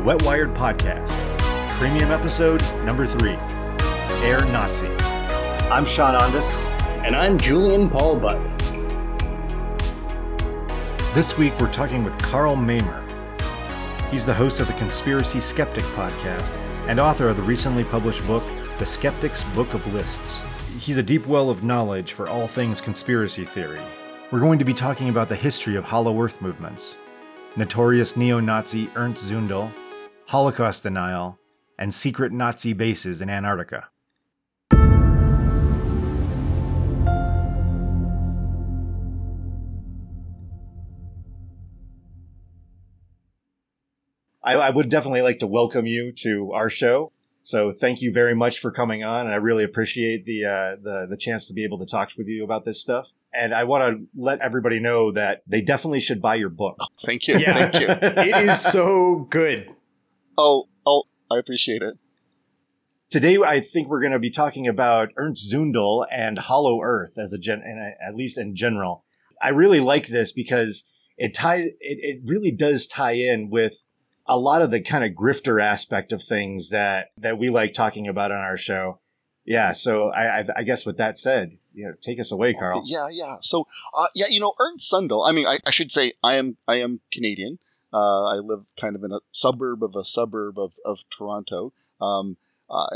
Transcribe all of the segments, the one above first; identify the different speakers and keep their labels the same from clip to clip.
Speaker 1: Welcome the Wet Wired Podcast, premium episode number three Air Nazi.
Speaker 2: I'm Sean Ondas.
Speaker 3: And I'm Julian Paul Butt.
Speaker 1: This week we're talking with Karl Mamer. He's the host of the Conspiracy Skeptic podcast and author of the recently published book, The Skeptic's Book of Lists. He's a deep well of knowledge for all things conspiracy theory. We're going to be talking about the history of Hollow Earth movements, notorious neo Nazi Ernst Zundel, Holocaust denial, and secret Nazi bases in Antarctica. I, I, would definitely like to welcome you to our show. So thank you very much for coming on, and I really appreciate the uh, the the chance to be able to talk with you about this stuff. And I want to let everybody know that they definitely should buy your book.
Speaker 2: Thank you. Yeah. Thank you.
Speaker 3: it is so good.
Speaker 2: Oh, oh, I appreciate it.
Speaker 1: Today, I think we're going to be talking about Ernst Zundel and Hollow Earth as a gen, at least in general. I really like this because it ties. It, it really does tie in with a lot of the kind of grifter aspect of things that that we like talking about on our show. Yeah, so I, I, I guess with that said, you know, take us away, Karl.
Speaker 2: Yeah, yeah. So, uh, yeah, you know, Ernst Zundel. I mean, I, I, should say I am I am Canadian. Uh, I live kind of in a suburb of a suburb of of Toronto. Um, uh,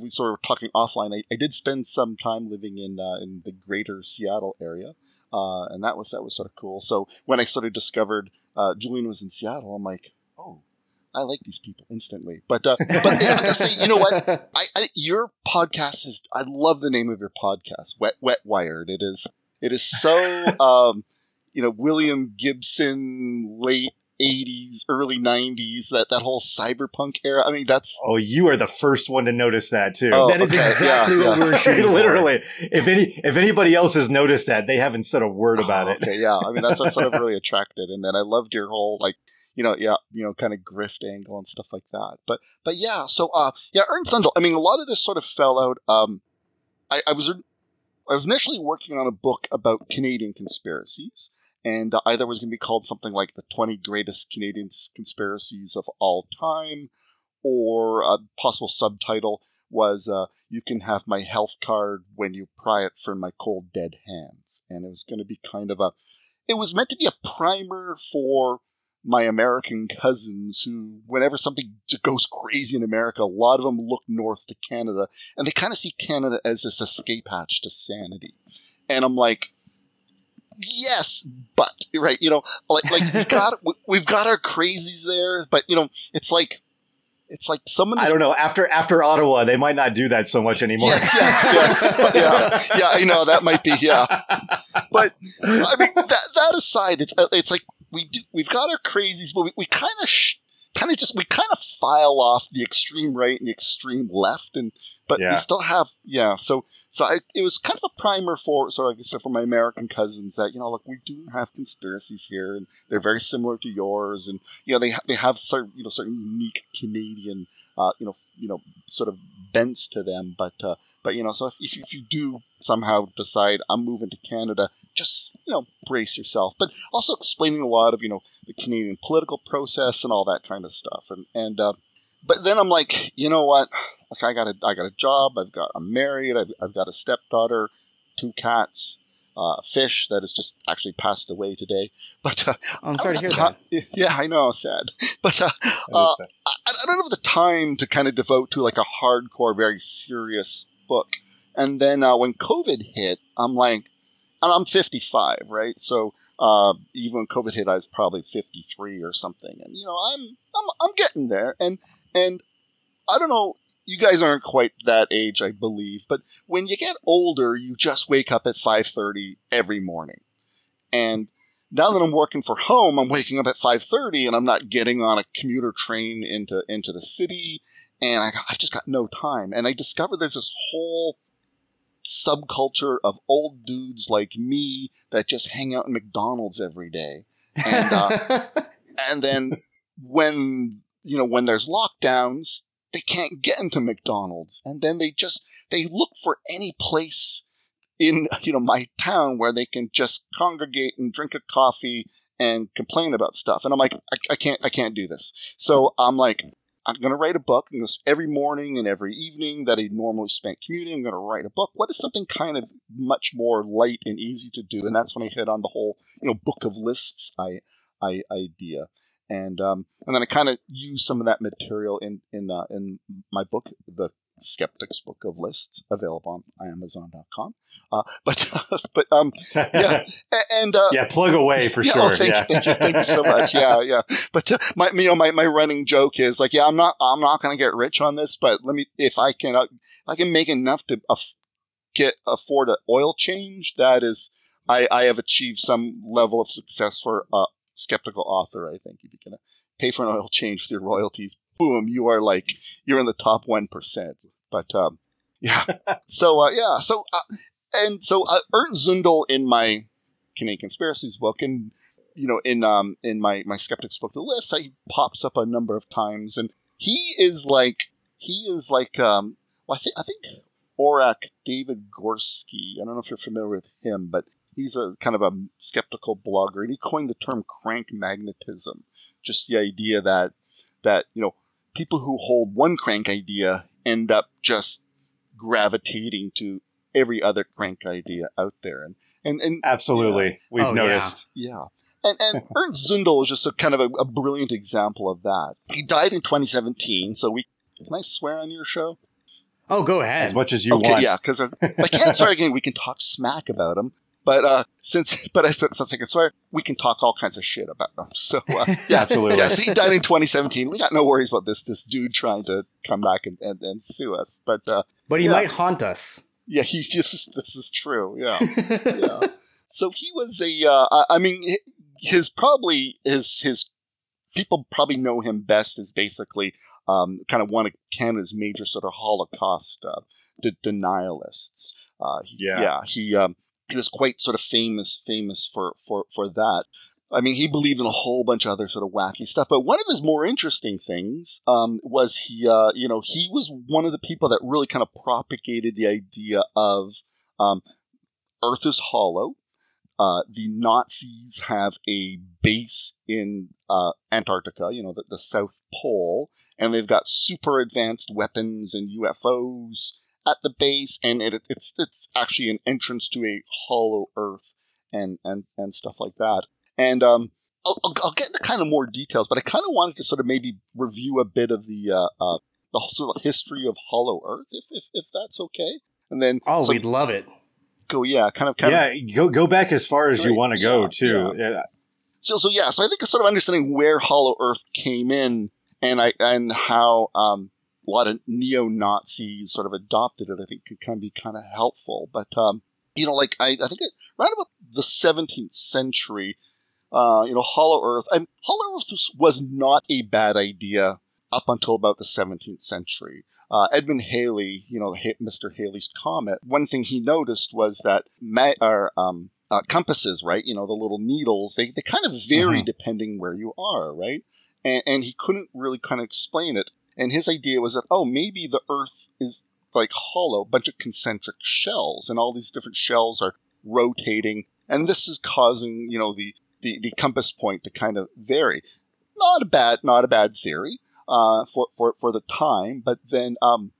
Speaker 2: we sort of talking offline. I, I, did spend some time living in uh, in the greater Seattle area, uh, and that was that was sort of cool. So when I sort of discovered uh, Julian was in Seattle, I'm like, oh, I like these people instantly. But uh, but yeah, I say, you know what? I, I, your podcast is. I love the name of your podcast, Wet Wet Wired. It is it is so um, you know William Gibson late 80s, early 90s, that, that whole cyberpunk era. I mean, that's.
Speaker 1: Oh, you are the first one to notice that, too.
Speaker 3: Oh, that is okay. exactly yeah, what yeah. we were shooting.
Speaker 1: Literally. If any, if anybody else has noticed that, they haven't said a word about
Speaker 2: oh,
Speaker 1: it.
Speaker 2: Okay, yeah. I mean, that's what sort of really attracted. And then I loved your whole, like, you know, yeah, you know, kind of grift angle and stuff like that. But, but yeah, so, uh, yeah, Ernst Zundel, I mean, a lot of this sort of fell out. Um, I, I was, I was initially working on a book about Canadian conspiracies and uh, either was going to be called something like the 20 greatest Canadian conspiracies of all time, or a possible subtitle was uh, "You can have my health card when you pry it from my cold dead hands," and it was going to be kind of a. It was meant to be a primer for my American cousins who, whenever something goes crazy in America, a lot of them look north to Canada and they kind of see Canada as this escape hatch to sanity. And I'm like, yes, but right, you know, like like we got we've got our crazies there, but you know, it's like it's like someone.
Speaker 1: I don't know. After after Ottawa, they might not do that so much anymore.
Speaker 2: Yes, yes, yes. Yeah, yeah. I know that might be yeah. But I mean, that that aside, it's uh, it's like we do we've got our crazies, but we, we kind of sh- kind of just we kind of file off the extreme right and the extreme left, and but yeah. we still have yeah. So so I, it was kind of a primer for so like I said for my American cousins that you know look we do have conspiracies here and they're very similar to yours, and you know they ha- they have certain you know certain unique Canadian uh, you know you know sort of bents to them, but uh, but you know so if, if if you do somehow decide I'm moving to Canada just you know brace yourself but also explaining a lot of you know the canadian political process and all that kind of stuff and and uh, but then i'm like you know what like i got a i got a job i've got i'm married i've, I've got a stepdaughter two cats uh, a fish that has just actually passed away today. But uh,
Speaker 3: I'm sorry to hear that.
Speaker 2: Yeah, I know, sad. But uh, uh, sad. I, I, don't have the time to kind of devote to like a hardcore, very serious book. And then uh, when COVID hit, I'm like, and I'm 55, right? So uh, even when COVID hit, I was probably 53 or something, and you know, I'm I'm I'm getting there, and and I don't know. You guys aren't quite that age, I believe, but when you get older, you just wake up at 5:30 every morning, and now that I'm working for home, I'm waking up at 5:30, and I'm not getting on a commuter train into into the city, and I, I've just got no time. And I discovered there's this whole subculture of old dudes like me that just hang out in McDonald's every day. And uh, and then when you know when there's lockdowns, they can't get into McDonald's, and then they just they look for any place in you know my town where they can just congregate and drink a coffee and complain about stuff. And I'm like, I, I can't, I can't do this. So I'm like, I'm going to write a book. And every morning and every evening that I normally spent commuting, I'm going to write a book. What is something kind of much more light and easy to do? And that's when I hit on the whole, you know, book of lists I, I idea. And um, and then I kind of use some of that material in in uh, in my book, the Skeptics Book of Lists, available on Amazon.com. Uh, but but um yeah and uh,
Speaker 1: yeah plug away for
Speaker 2: yeah,
Speaker 1: sure.
Speaker 2: Oh, thank,
Speaker 1: yeah.
Speaker 2: you, thank you, thank you so much. Yeah, yeah. But uh, my you know my, my running joke is like, yeah, I'm not I'm not going to get rich on this, but let me if I can uh, I can make enough to aff- get afford an oil change. That is, I I have achieved some level of success for a skeptical author. I think if you can pay for an oil change with your royalties, boom, you are like you're in the top one percent. But um, yeah, so uh, yeah, so uh, and so uh, Ernst Zundel in my Canadian conspiracies book, and you know, in um in my my skeptics book, the list, he pops up a number of times, and he is like he is like um well, I think I think Orac David Gorski. I don't know if you're familiar with him, but he's a kind of a skeptical blogger, and he coined the term crank magnetism. Just the idea that that you know people who hold one crank idea end up just gravitating to every other crank idea out there, and and, and
Speaker 1: Absolutely,
Speaker 2: yeah.
Speaker 1: we've
Speaker 3: Oh,
Speaker 1: noticed.
Speaker 2: yeah. And, and Ernst Zundel is just a kind of a, a, brilliant example of that. He died in 2017, so we can I swear on your show?
Speaker 3: Oh, go ahead.
Speaker 1: As much as you
Speaker 2: okay,
Speaker 1: want.
Speaker 2: yeah, because I can't swear again. We can talk smack about him, but uh, since but I, since I can swear, we can talk all kinds of shit about them. So uh, yeah,
Speaker 1: Absolutely.
Speaker 2: yeah. So he died in 2017. We got no worries about this this dude trying to come back and, and, and sue us, but uh,
Speaker 3: but he
Speaker 2: yeah.
Speaker 3: might haunt us.
Speaker 2: yeah, he just this is true. Yeah yeah. So he was a. Uh, I mean, his probably his his people probably know him best as basically um, kind of one of Canada's major sort of Holocaust uh, de- denialists. Uh,
Speaker 1: Yeah.
Speaker 2: yeah, he um, he was quite sort of famous famous for for for that. I mean, he believed in a whole bunch of other sort of wacky stuff. But one of his more interesting things um, was he, uh, you know, he was one of the people that really kind of propagated the idea of um, Earth is hollow. Uh, the Nazis have a base in uh, Antarctica, you know, the, the South Pole, and they've got super advanced weapons and UFOs at the base, and it, it's it's actually an entrance to a hollow Earth and and and stuff like that. And um, I'll, I'll, get into kind of more details, but I kind of wanted to sort of maybe review a bit of the uh, uh, the sort of history of Hollow Earth, if if, if that's okay. And then
Speaker 3: Oh,
Speaker 2: so
Speaker 3: we'd love it.
Speaker 2: go, yeah, kind of, kind of
Speaker 1: yeah, go go back as far as you want to go
Speaker 2: yeah,
Speaker 1: too. Yeah.
Speaker 2: so so yeah, so I think sort of understanding where Hollow Earth came in and I and how um, a lot of neo Nazis sort of adopted it, I think could kind of be kind of helpful. But um, you know, like I, I think it, around about the 17th century, uh, you know, Hollow Earth and Hollow Earth was, was not a bad idea up until about the 17th century. Uh, Edmund Halley, you know, Mr. Halley's comet. One thing he noticed was that ma- or, um, uh, compasses, right? You know, the little needles, they, they kind of vary
Speaker 1: Mhm.
Speaker 2: depending where you are, right? And, and he couldn't really kind of explain it. And his idea was that, oh, maybe the Earth is like hollow, a bunch of concentric shells, and all these different shells are rotating, and this is causing, you know, the, the, the compass point to kind of vary. Not a bad, not a bad theory uh, for, for, for the time, but then um,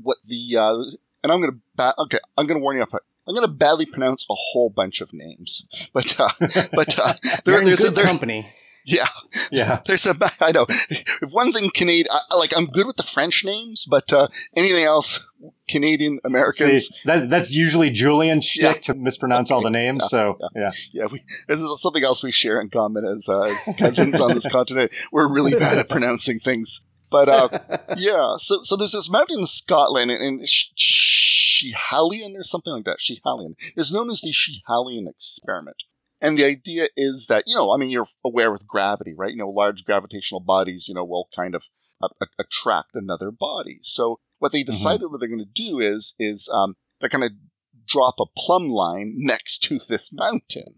Speaker 2: what the uh, and I'm gonna ba- okay, I'm gonna warn you up. I'm gonna badly pronounce a whole bunch of names, but uh, but uh, there, there's a, there,
Speaker 3: company.
Speaker 2: Yeah,
Speaker 1: Yeah.
Speaker 2: there's a I know. If one thing Canadian, I, like I'm good with the French names, but uh, anything else, Canadian
Speaker 1: See,
Speaker 2: Americans,
Speaker 1: that, that's usually Julian shtick
Speaker 2: Yeah.
Speaker 1: to mispronounce all the names. So yeah,
Speaker 2: yeah, we, this is something else we share in common as, uh, as cousins on this continent. We're really bad at pronouncing things, but uh, yeah. So so there's this mountain in Scotland, and, and Sh- or something like that. Schiehallion is known as the Schiehallion experiment. And the idea is that, you know, I mean, you're aware with gravity, right? You know, large gravitational bodies, you know, will kind of uh, attract another body. So what they decided what they're going to do is, is um, they're going to drop a plumb line next to this mountain.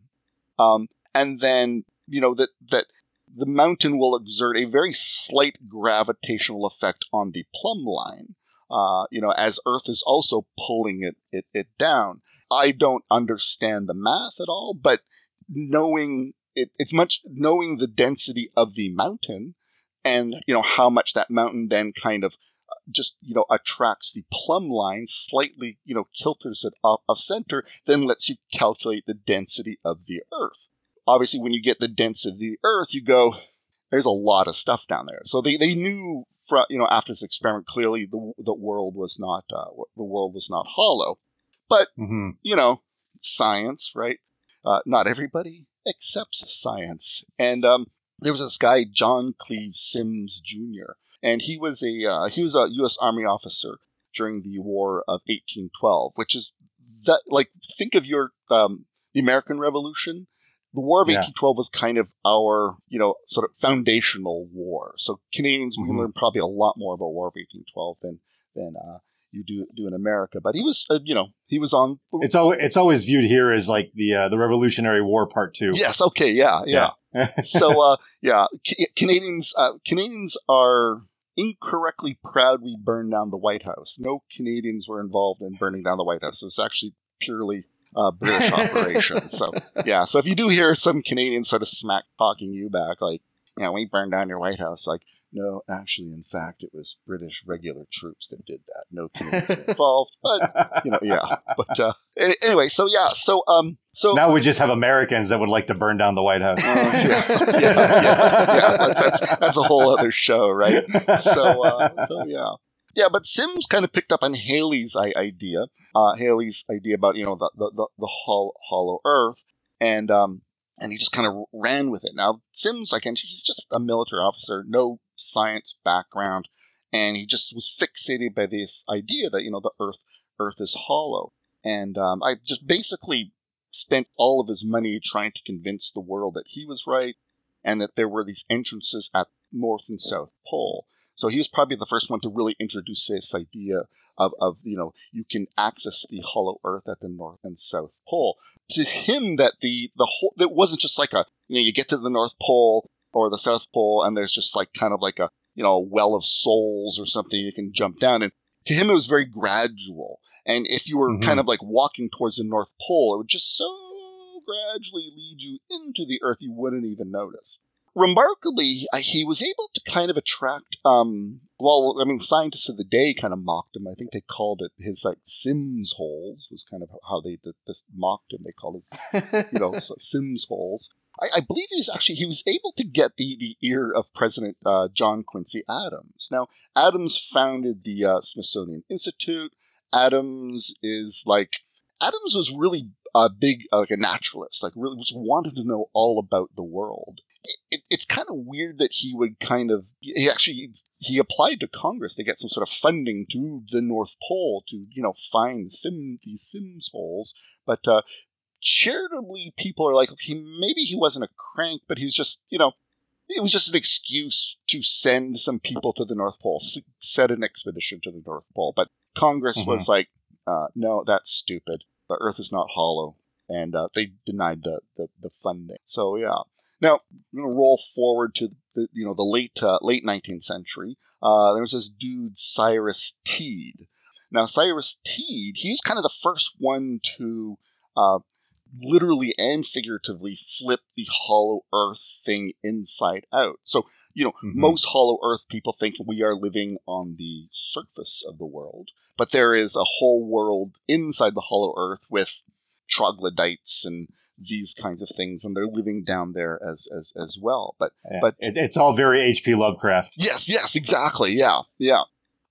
Speaker 2: Um, and then, you know, that, that the mountain will exert a very slight gravitational effect on the plumb line. Uh, you know, as Earth is also pulling it, it, it down. I don't understand the math at all, but knowing it, it's much knowing the density of the mountain and you know how much that mountain then kind of uh, just you know attracts the plumb line slightly you know kilters it off of center then lets you calculate the density of the earth. Obviously when you get the density of the earth you go there's a lot of stuff down there. So they, they knew from you know after this experiment clearly the, the world was not uh, the world was not hollow. But
Speaker 1: Mm-hmm.
Speaker 2: you know science right uh, not everybody accepts science and um, there was this guy John Cleve Symmes Jr. and he was a uh, he was a U.S. Army officer during the War of 1812, which is that like think of your um, the American Revolution. The War of
Speaker 1: Yeah.
Speaker 2: 1812 was kind of our you know sort of foundational war. So Canadians we
Speaker 1: Mhm.
Speaker 2: learn probably a lot more about War of 1812 than than uh, you do do in America. But he was uh, you know he was on
Speaker 1: It's always it's always viewed here as like the uh, the Revolutionary War Part Two.
Speaker 2: yes okay yeah yeah. so uh, yeah, Ca- Canadians uh, Canadians are incorrectly proud we burned down the White House. No Canadians were involved in burning down the White House. It was actually purely uh, British operation. So yeah, so if you do hear some Canadians sort of smack talking you back, like you know, we burned down your White House, like. No, actually, in fact, it was British regular troops that did that. No Canadians involved, but you know, yeah. But uh, anyway, so yeah, so um, so
Speaker 1: now we just have Americans that would like to burn down the White House.
Speaker 2: Oh, yeah, yeah, yeah, yeah. That's, that's that's a whole other show, right? So, uh, so yeah, yeah. But Symmes kind of picked up on Halley's idea, uh, Halley's idea about you know the the the, the hol- hollow Earth, and um, and he just kind of ran with it. Now Symmes, like, and he's just a military officer, no science background, and he just was fixated by this idea that you know the Earth Earth is hollow, and um, I just basically spent all of his money trying to convince the world that he was right and that there were these entrances at North and South Pole. So he was probably the first one to really introduce this idea of, of you know, you can access the hollow earth at the North and South Pole. To him that the the whole that wasn't just like a you know, you get to the North Pole or the South Pole and there's just like kind of like a you know, a well of souls or something you can jump down. And to him it was very gradual. And if you were
Speaker 1: Mhm.
Speaker 2: kind of like walking towards the North Pole, it would just so gradually lead you into the Earth you wouldn't even notice. Remarkably, he was able to kind of attract. Um, well, I mean, scientists of the day kind of mocked him. I think they called it his like Symmes holes was kind of how they mocked him. They called it you know, Symmes holes. I, I believe he's actually he was able to get the the ear of President uh, John Quincy Adams. Now, Adams founded the uh, Smithsonian Institute. Adams is like Adams was really a big uh, like a naturalist, like really just wanted to know all about the world. It, it, it's kind of weird that he would kind of he actually he applied to Congress to get some sort of funding to the North Pole to you know find sim these Symmes holes, but uh, charitably people are like, okay, maybe he wasn't a crank, but he was just, you know, it was just an excuse to send some people to the North Pole, set an expedition to the North Pole. But Congress was like, uh, no, that's stupid. The Earth is not hollow, and uh, they denied the, the the funding. So yeah. Now I'm gonna roll forward to the you know the late uh, late 19th century. Uh, there was this dude Cyrus Teed. Now Cyrus Teed, he's kind of the first one to uh, literally and figuratively flip the hollow earth thing inside out. So, you know,
Speaker 1: Mhm.
Speaker 2: most hollow earth people think we are living on the surface of the world, but there is a whole world inside the hollow earth with troglodytes and these kinds of things, and they're living down there as as as well. But
Speaker 1: Yeah.
Speaker 2: but-
Speaker 1: it, it's all very H.P. Lovecraft.
Speaker 2: Yes, yes, exactly. Yeah, yeah.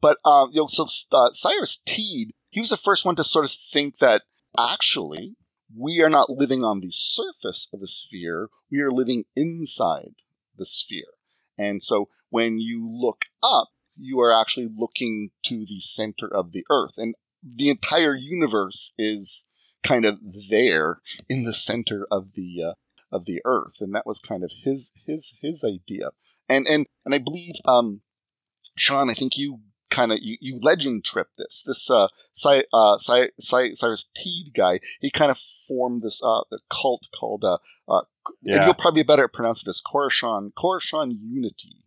Speaker 2: But um, you know, so uh, Cyrus Teed, he was the first one to sort of think that actually we are not living on the surface of the sphere; we are living inside the sphere. And so when you look up, you are actually looking to the center of the Earth, and the entire universe is kind of there in the center of the uh, of the Earth, and that was kind of his his his idea. And and and I believe, um, Sean, I think you kind of you, you legend trip this this uh, Cy, uh Cy, Cy, Cyrus Teed guy. He kind of formed this uh the cult called uh, uh
Speaker 1: Yeah.
Speaker 2: you'll probably better pronounce it as Koreshan Koreshan Unity.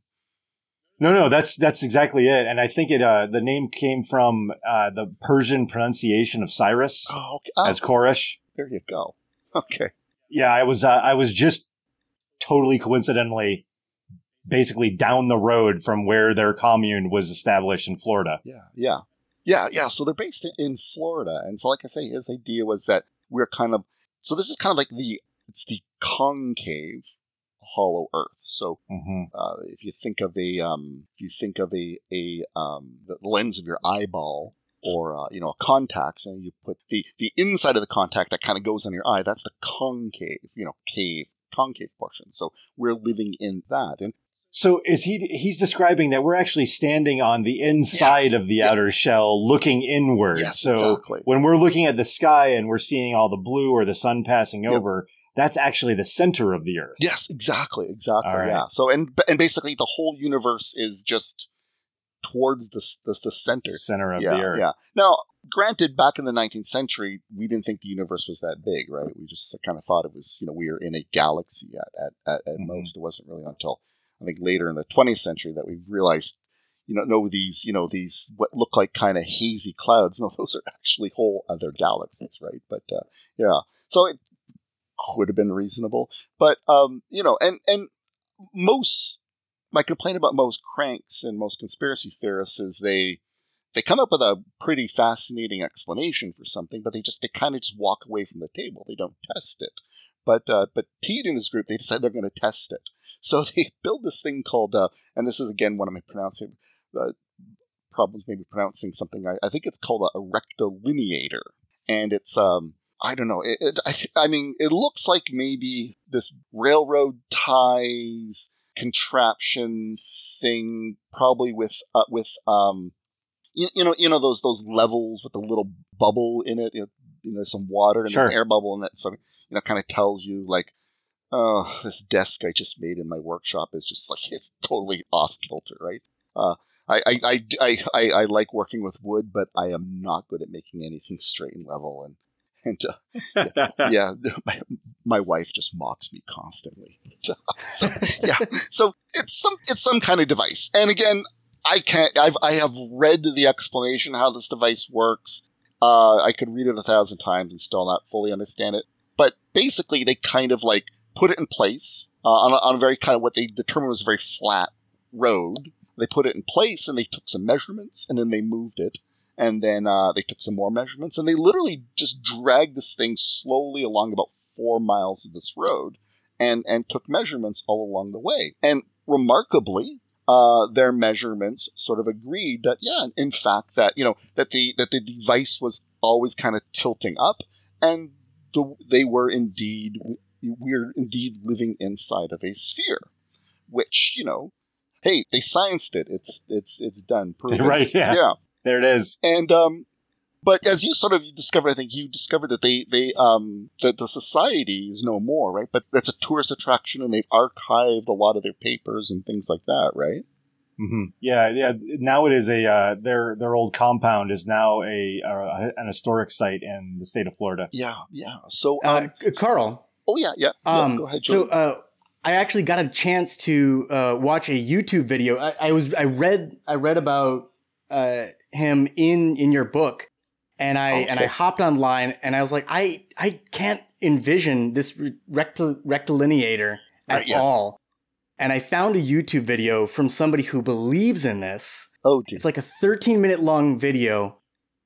Speaker 1: No, no, that's that's exactly it. And I think it uh, the name came from uh, the Persian pronunciation of Cyrus
Speaker 2: Oh, okay. Oh,
Speaker 1: as Koresh.
Speaker 2: there you go. Okay.
Speaker 1: Yeah, I was uh, I was just totally coincidentally basically down the road from where their commune was established in Florida.
Speaker 2: Yeah, yeah. Yeah, yeah. So they're based in Florida. And so like I say, his idea was that we're kind of so this is kind of like the it's the concave hollow earth. So
Speaker 1: Mm-hmm.
Speaker 2: uh, if you think of a um, if you think of a a um, the lens of your eyeball or uh, you know a contacts and you put the the inside of the contact that kind of goes on your eye that's the concave you know cave concave portion so we're living in that and
Speaker 1: So is he? He's describing that we're actually standing on the inside of the
Speaker 2: Yes.
Speaker 1: outer shell, looking inward.
Speaker 2: Yes,
Speaker 1: so
Speaker 2: exactly.
Speaker 1: when we're looking at the sky and we're seeing all the blue or the sun passing
Speaker 2: Yep.
Speaker 1: over, that's actually the center of the Earth.
Speaker 2: yes exactly exactly
Speaker 1: right.
Speaker 2: yeah so and and basically the whole universe is just towards the the, the center
Speaker 1: Center of
Speaker 2: yeah,
Speaker 1: the Earth.
Speaker 2: Yeah. Now, granted, back in the 19th century, we didn't think the universe was that big, right? We just kind of thought it was, you know, we were in a galaxy at at, at, at
Speaker 1: Mhm.
Speaker 2: most. It wasn't really until I think later in the 20th century that we realized, you know, no, these, you know, these what look like kind of hazy clouds. No, those are actually whole other galaxies, right? But uh, yeah, so it could have been reasonable, but um, you know, and and most my complaint about most cranks and most conspiracy theorists is they they come up with a pretty fascinating explanation for something, but they just they kind of just walk away from the table. They don't test it. But uh, but Teed and his group they decide they're going to test it. So they build this thing called uh, and this is again one of my pronouncing uh, problems, maybe pronouncing something. I, I think it's called a, a rectilineator, and it's um I don't know. It, it, I, I mean, it looks like maybe this railroad ties contraption thing, probably with uh, with um, you, you know, you know those those levels with the little bubble in it. You know some water and
Speaker 1: Sure.
Speaker 2: there's an air bubble in it, so you know, kind of tells you like, oh, this desk I just made in my workshop is just like it's totally off kilter, right? Uh, I, I, I, I, I, I like working with wood, but I am not good at making anything straight and level. And and uh, yeah, my, my wife just mocks me constantly. so, yeah, so it's some it's some kind of device. And again, I can't. I've I have read the explanation how this device works. Uh, I could read it a thousand times and still not fully understand it. But basically, they kind of like put it in place uh, on, a, on a very kind of what they determined was a very flat road. They put it in place and they took some measurements and then they moved it and then uh, they took some more measurements and they literally just dragged this thing slowly along about four miles of this road and and took measurements all along the way and remarkably uh, their measurements sort of agreed that yeah in fact that you know that the that the device was always kind of tilting up and the, they were indeed we're indeed living inside of a sphere which you know hey they scienced it it's it's it's done proven.
Speaker 1: right. Yeah.
Speaker 2: yeah
Speaker 1: There it is.
Speaker 2: and um, but as you sort of discovered, I think you discovered that they they um that the society is no more, right? But that's a tourist attraction, and they've archived a lot of their papers and things like that, right?
Speaker 1: hmm Yeah, yeah. Now it is a uh, their their old compound is now a uh, an historic site in the state of Florida.
Speaker 2: Yeah, yeah. So, um,
Speaker 3: Uh, Karl,
Speaker 2: oh yeah, yeah. yeah
Speaker 3: um,
Speaker 2: go ahead,
Speaker 3: so
Speaker 2: Jordan.
Speaker 3: uh, I actually got a chance to uh, watch a YouTube video. I, I was I read I read about uh, him in in your book, and I and I hopped online and I was like I I can't envision this re- rectil- rectilineator at
Speaker 2: Right, yes.
Speaker 3: all. And I found a YouTube video from somebody who believes in this.
Speaker 2: oh dear.
Speaker 3: It's like a 13 minute long video.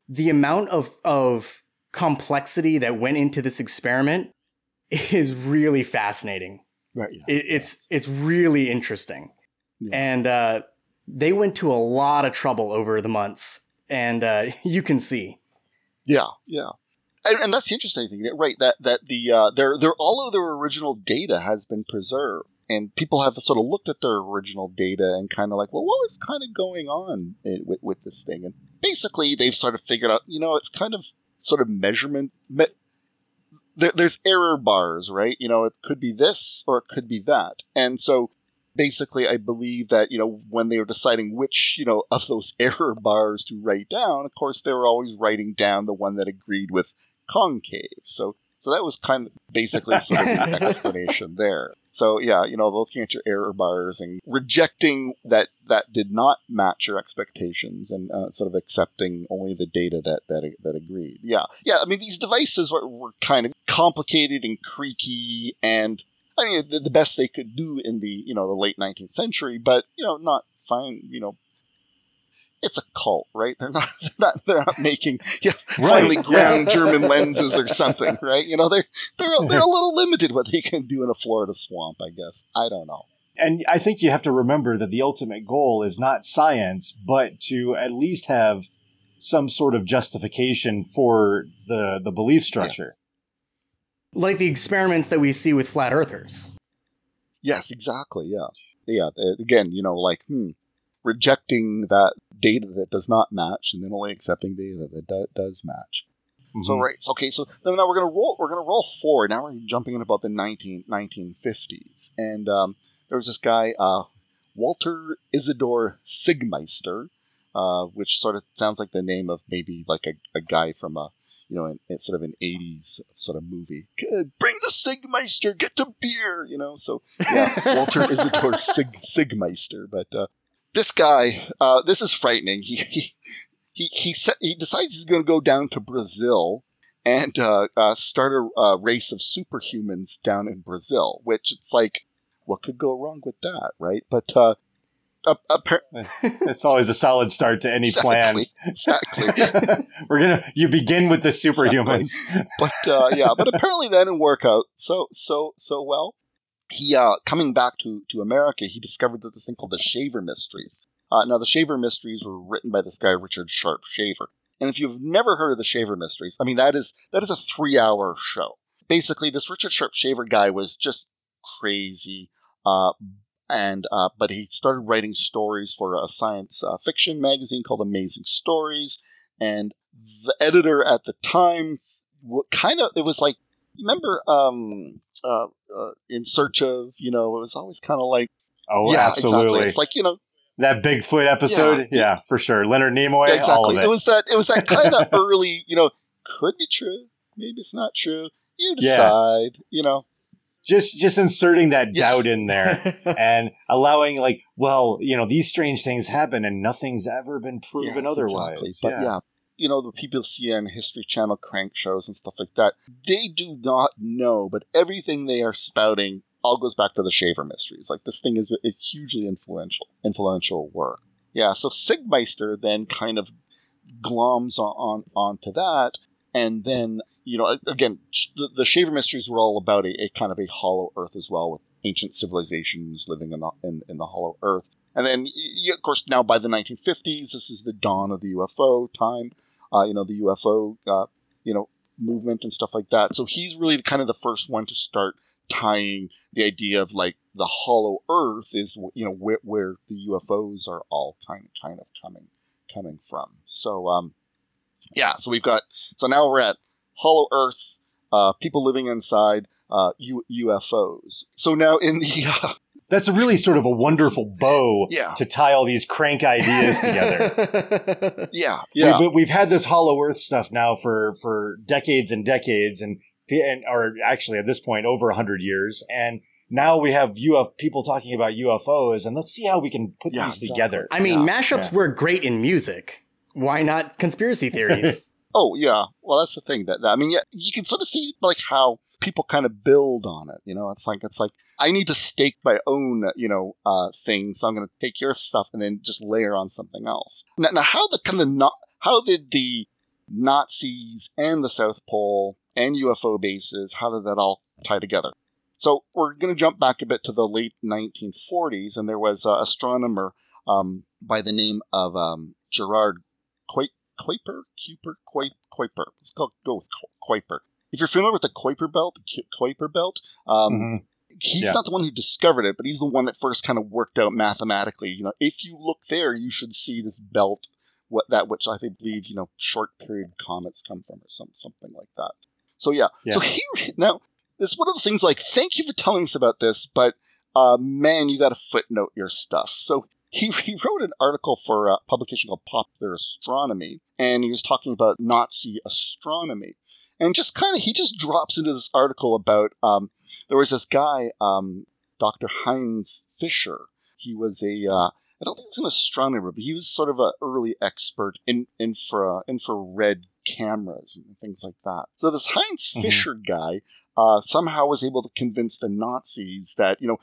Speaker 3: The amount of of complexity that went into this experiment is really fascinating.
Speaker 2: right. Yeah.
Speaker 3: It, it's it's really interesting,
Speaker 2: Yeah.
Speaker 3: and uh, they went to a lot of trouble over the months, and uh, you can see.
Speaker 2: Yeah, yeah. And, and that's the interesting thing, right? That that the uh, their their all of their original data has been preserved, and people have sort of looked at their original data and kind of like, well, what was kind of going on i- with with this thing? And basically, they've sort of figured out, you know, it's kind of sort of measurement. Me- there, there's error bars, right? You know, it could be this or it could be that, and so basically i believe that you know when they were deciding which you know of those error bars to write down of course they were always writing down the one that agreed with concave. So so that was kind of basically sort of the explanation there. So yeah you know looking at your error bars and rejecting that that did not match your expectations and uh, sort of accepting only the data that that that agreed. Yeah. Yeah i mean these devices were, were kind of complicated and creaky and I mean, the, the best they could do in the you know the late 19th century, but you know, not fine. You know, it's a cult, right? They're not, they're not, they're not making yeah, right. finely ground yeah. German lenses or something, right? You know, they're they're they're a little limited what they can do in a Florida swamp, I guess. I don't know.
Speaker 1: And I think you have to remember that the ultimate goal is not science, but to at least have some sort of justification for the the belief structure.
Speaker 3: Yes. Like the experiments that we see with flat earthers.
Speaker 2: Yes, exactly. Yeah. Yeah. Again, you know, like, hmm, rejecting that data that does not match and then only accepting data that do- does match. Mm-hmm. So right, okay. So then now we're gonna roll. We're gonna roll forward. Now we're jumping in about the 19, 1950s, and um, there was this guy, uh, Walter Isidor Siegmeister, uh, which sort of sounds like the name of maybe like a, a guy from a you know, in, in sort of an '80s sort of movie. Good, bring the Siegmeister, get to beer, you know. So yeah, Walter Isidor Sig, Siegmeister, but uh, this guy, uh, this is frightening. He he he he, set, he decides he's going to go down to Brazil and uh, uh, start a, a, race of superhumans down in Brazil. Which it's like, what could go wrong with that, right? But uh,
Speaker 1: it's always a solid start to any
Speaker 2: exactly,
Speaker 1: plan.
Speaker 2: Exactly.
Speaker 1: We're gonna you begin with the superhumans,
Speaker 2: exactly. but uh, yeah, but apparently that didn't work out so so so well he uh, coming back to, to America, he discovered that this thing called the Shaver Mysteries. Uh, now, the Shaver Mysteries were written by this guy Richard Sharp Shaver, and if you've never heard of the Shaver Mysteries, I mean that is that is a three hour show. Basically, this Richard Sharp Shaver guy was just crazy, uh, and uh, but he started writing stories for a science uh, fiction magazine called Amazing Stories, and the editor at the time kind of it was like remember um, uh, uh, in search of you know it was always kind of like
Speaker 1: oh yeah absolutely
Speaker 2: exactly. it's like you know
Speaker 1: that Bigfoot episode yeah, yeah for sure Leonard Nimoy yeah, exactly
Speaker 2: it. it. was that it was that kind of early you know could be true maybe it's not true you decide yeah. you know
Speaker 1: just just inserting that yes. doubt in there and allowing like well you know these strange things happen and nothing's ever been proven yes, otherwise
Speaker 2: exactly. but yeah you know, the people see on History Channel crank shows and stuff like that, they do not know, but everything they are spouting all goes back to the Shaver Mysteries. Like this thing is a hugely influential, influential work. Yeah, so Siegmeister then kind of gloms on, on onto that, and then you know, again, the, the Shaver Mysteries were all about a, a, kind of a hollow Earth as well, with ancient civilizations living in the in, in the hollow Earth. And then, of course, now by the 1950s, this is the dawn of the UFO time uh, you know, the UFO, uh, you know, movement and stuff like that. So he's really kind of the first one to start tying the idea of like the hollow Earth is, you know, where, where the UFOs are all kind of kind of coming coming from. So, um, yeah. So we've got so now we're at hollow Earth, uh, people living inside uh, U- UFOs. So now in the uh,
Speaker 1: that's a really sort of a wonderful bow
Speaker 2: yeah.
Speaker 1: to tie all these crank ideas together.
Speaker 2: yeah, yeah.
Speaker 1: We've, we've, had this Hollow Earth stuff now for for decades and decades, and and or actually at this point over hundred years, and now we have UF people talking about UFOs, and let's see how we can put yeah, these exactly. together.
Speaker 3: I mean, yeah. mashups were great in music. Why not conspiracy theories?
Speaker 2: oh yeah, well that's the thing that, that I mean, yeah, you can sort of see like how people kind of build on it. You know, it's like it's like I need to stake my own you know uh, thing, so I'm going to take your stuff and then just layer on something else. Now, now how the kind of not how did the Nazis and the South Pole and UFO bases how did that all tie together? So we're going to jump back a bit to the late 1940s, and there was an astronomer um, by the name of um, Gerard Kuiper, Kuiper, Kuiper. Let's go, go with Kuiper if you're familiar with the Kuiper belt, Kuiper belt, um, mm-hmm. he's yeah. not the one who discovered it, but he's the one that first kind of worked out mathematically. You know, if you look there, you should see this belt, what that which I think believe you know short period comets come from, or some something like that. So yeah, yeah. so he now this is one of the things. Like, thank you for telling us about this, but uh, man, you got to footnote your stuff. So he, he wrote an article for a publication called Popular Astronomy, and he was talking about Nazi astronomy and just kind of he just drops into this article about um, there was this guy um, dr heinz fischer he was a uh, I don't think he was an astronomer, but he was sort of an early expert in infra infrared cameras and things like that. So this Heinz mm-hmm. Fischer guy, uh, somehow was able to convince the Nazis that, you know,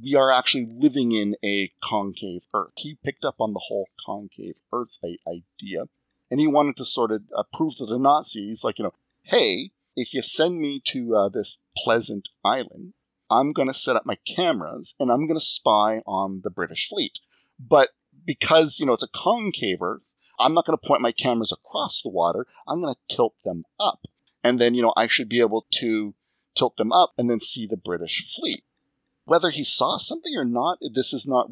Speaker 2: we are actually living in a concave Earth. He picked up on the whole concave Earth idea, and he wanted to sort of uh, prove to the Nazis, like, you know, hey, if you send me to uh, this pleasant island, I'm going to set up my cameras and I'm going to spy on the British fleet. But because, you know, it's a concave Earth, I'm not going to point my cameras across the water. I'm going to tilt them up. And then, you know, I should be able to tilt them up and then see the British fleet whether he saw something or not, this is not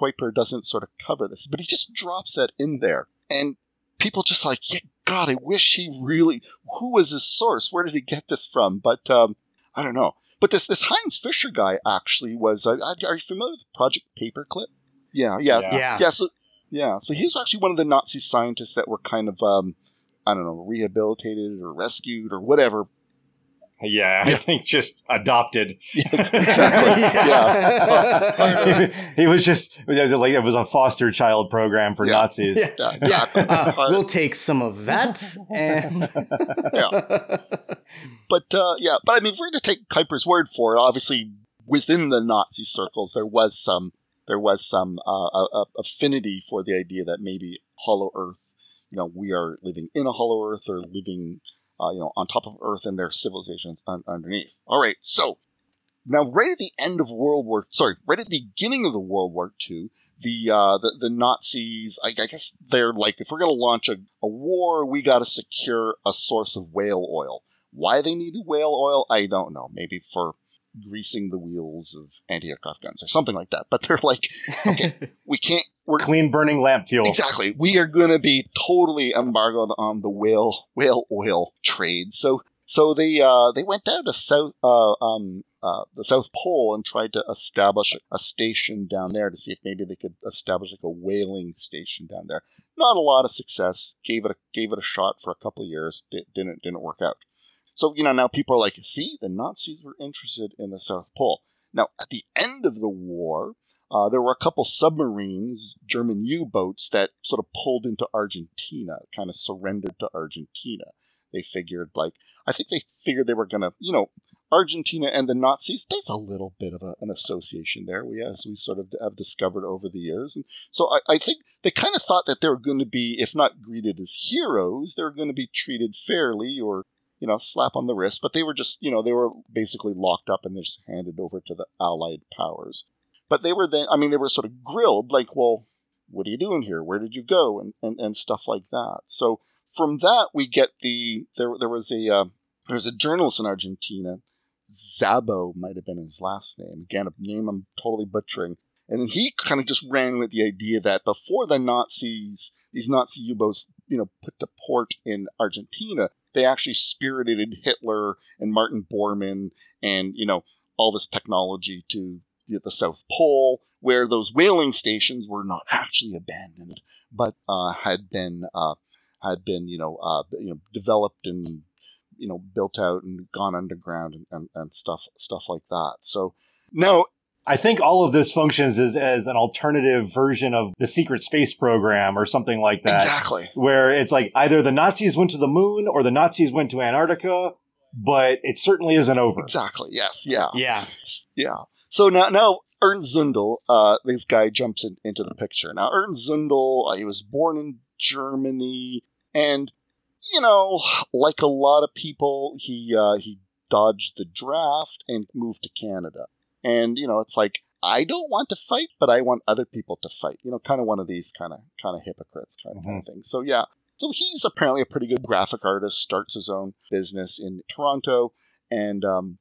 Speaker 2: Kuiper doesn't sort of cover this, but he just drops that in there, and people just like, yeah, God, I wish he really. Who was his source? Where did he get this from? But um, I don't know. But this this Heinz Fischer guy actually was. Uh, are you familiar with Project Paperclip? Yeah, yeah,
Speaker 3: yeah, yeah.
Speaker 2: yeah so yeah, so he's actually one of the Nazi scientists that were kind of um, I don't know, rehabilitated or rescued or whatever
Speaker 1: yeah, I think just adopted.
Speaker 2: exactly. yeah.
Speaker 1: he, he, was just like it was a foster child program for
Speaker 2: yeah.
Speaker 1: Nazis.
Speaker 2: Yeah, exactly.
Speaker 3: Uh, we'll take some of that and
Speaker 2: yeah. But uh, yeah, but I mean, if we're going to take Kuiper's word for it, obviously within the Nazi circles there was some there was some uh, affinity for the idea that maybe Hollow Earth, you know, we are living in a Hollow Earth or living uh, you know, on top of Earth and their civilizations un- underneath. All right, so now right at the end of World War, sorry, right at the beginning of the World War II, the uh, the, the Nazis, I, I guess they're like, if we're going to launch a, a war, we got to secure a source of whale oil. Why they needed whale oil, I don't know. Maybe for greasing the wheels of anti-aircraft guns or something like that. But they're like, okay, we can't.
Speaker 1: We're clean burning lamp fuel.
Speaker 2: Exactly. We are going to be totally embargoed on the whale whale oil trade. So so they uh, they went down to south uh, um, uh, the South Pole and tried to establish a station down there to see if maybe they could establish like a whaling station down there. Not a lot of success. Gave it a gave it a shot for a couple of years. didn't didn't work out. So, you know, now people are like, see, the Nazis were interested in the South Pole. Now, at the end of the war, uh, there were a couple submarines, German U boats, that sort of pulled into Argentina, kind of surrendered to Argentina. They figured, like, I think they figured they were going to, you know, Argentina and the Nazis, there's a little bit of a, an association there, we, as we sort of have discovered over the years. And so I, I think they kind of thought that they were going to be, if not greeted as heroes, they were going to be treated fairly or you know, slap on the wrist, but they were just, you know, they were basically locked up and just handed over to the Allied powers. But they were then, I mean, they were sort of grilled, like, well, what are you doing here? Where did you go? And, and, and stuff like that. So from that, we get the, there, there was a, uh, there was a journalist in Argentina, Szabo might have been his last name. Again, a name I'm totally butchering. And he kind of just ran with the idea that before the Nazis, these Nazi U-boats, you know, put to port in Argentina, they actually spirited Hitler and Martin Bormann and, you know, all this technology to the South Pole, where those whaling stations were not actually abandoned, but uh, had been uh, had been you know uh, you know developed and you know built out and gone underground and, and, and stuff stuff like that. So now
Speaker 1: I think all of this functions as, as an alternative version of the secret space program or something like that.
Speaker 2: Exactly.
Speaker 1: Where it's like either the Nazis went to the moon or the Nazis went to Antarctica, but it certainly isn't over.
Speaker 2: Exactly. Yes. Yeah.
Speaker 3: Yeah.
Speaker 2: Yeah. So now, now Ernst Zundel, uh, this guy jumps in, into the picture. Now, Ernst Zundel, uh, he was born in Germany, and you know, like a lot of people, he uh, he dodged the draft and moved to Canada. And, you know, it's like, I don't want to fight, but I want other people to fight. You know, kind of one of these kind of kind of hypocrites kind of, mm-hmm. thing. So yeah. So he's apparently a pretty good graphic artist, starts his own business in Toronto, and um,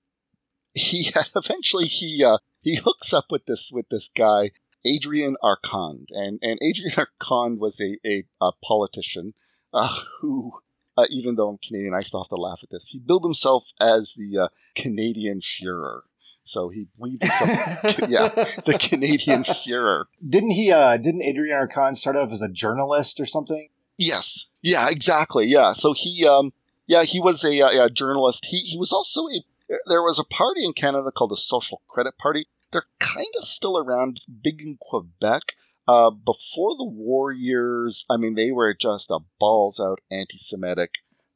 Speaker 2: he eventually he uh, he hooks up with this with this guy, Adrian Arcand. And and Adrian Arcand was a, a, a politician uh, who uh, even though I'm Canadian, I still have to laugh at this. He billed himself as the uh, Canadian Fuhrer. So he believed himself, yeah, the Canadian Fuhrer.
Speaker 1: Didn't he? Uh, didn't Adrian Arcand start off as a journalist or something?
Speaker 2: Yes. Yeah. Exactly. Yeah. So he, um, yeah, he was a, a, a journalist. He he was also a. There was a party in Canada called the Social Credit Party. They're kind of still around, big in Quebec. Uh, before the war years, I mean, they were just a balls out anti-Semitic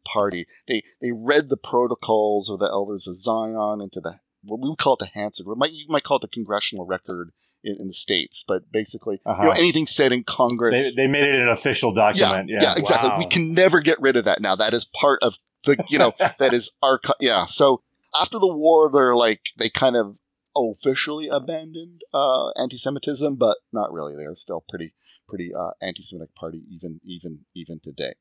Speaker 2: party. They they read the protocols of the elders of Zion into the what we would call it the Hansard. We might you might call it the congressional record in, in the states, but basically, uh-huh. you know, uh-huh. anything said in Congress,
Speaker 1: they, they, made it an official document.
Speaker 2: Yeah, yeah, yeah exactly. Wow. We can never get rid of that now. That is part of the you know that is our yeah. So after the war, they're like they kind of officially abandoned uh, anti-Semitism, but not really. They're still pretty pretty uh, anti-Semitic party even even even today.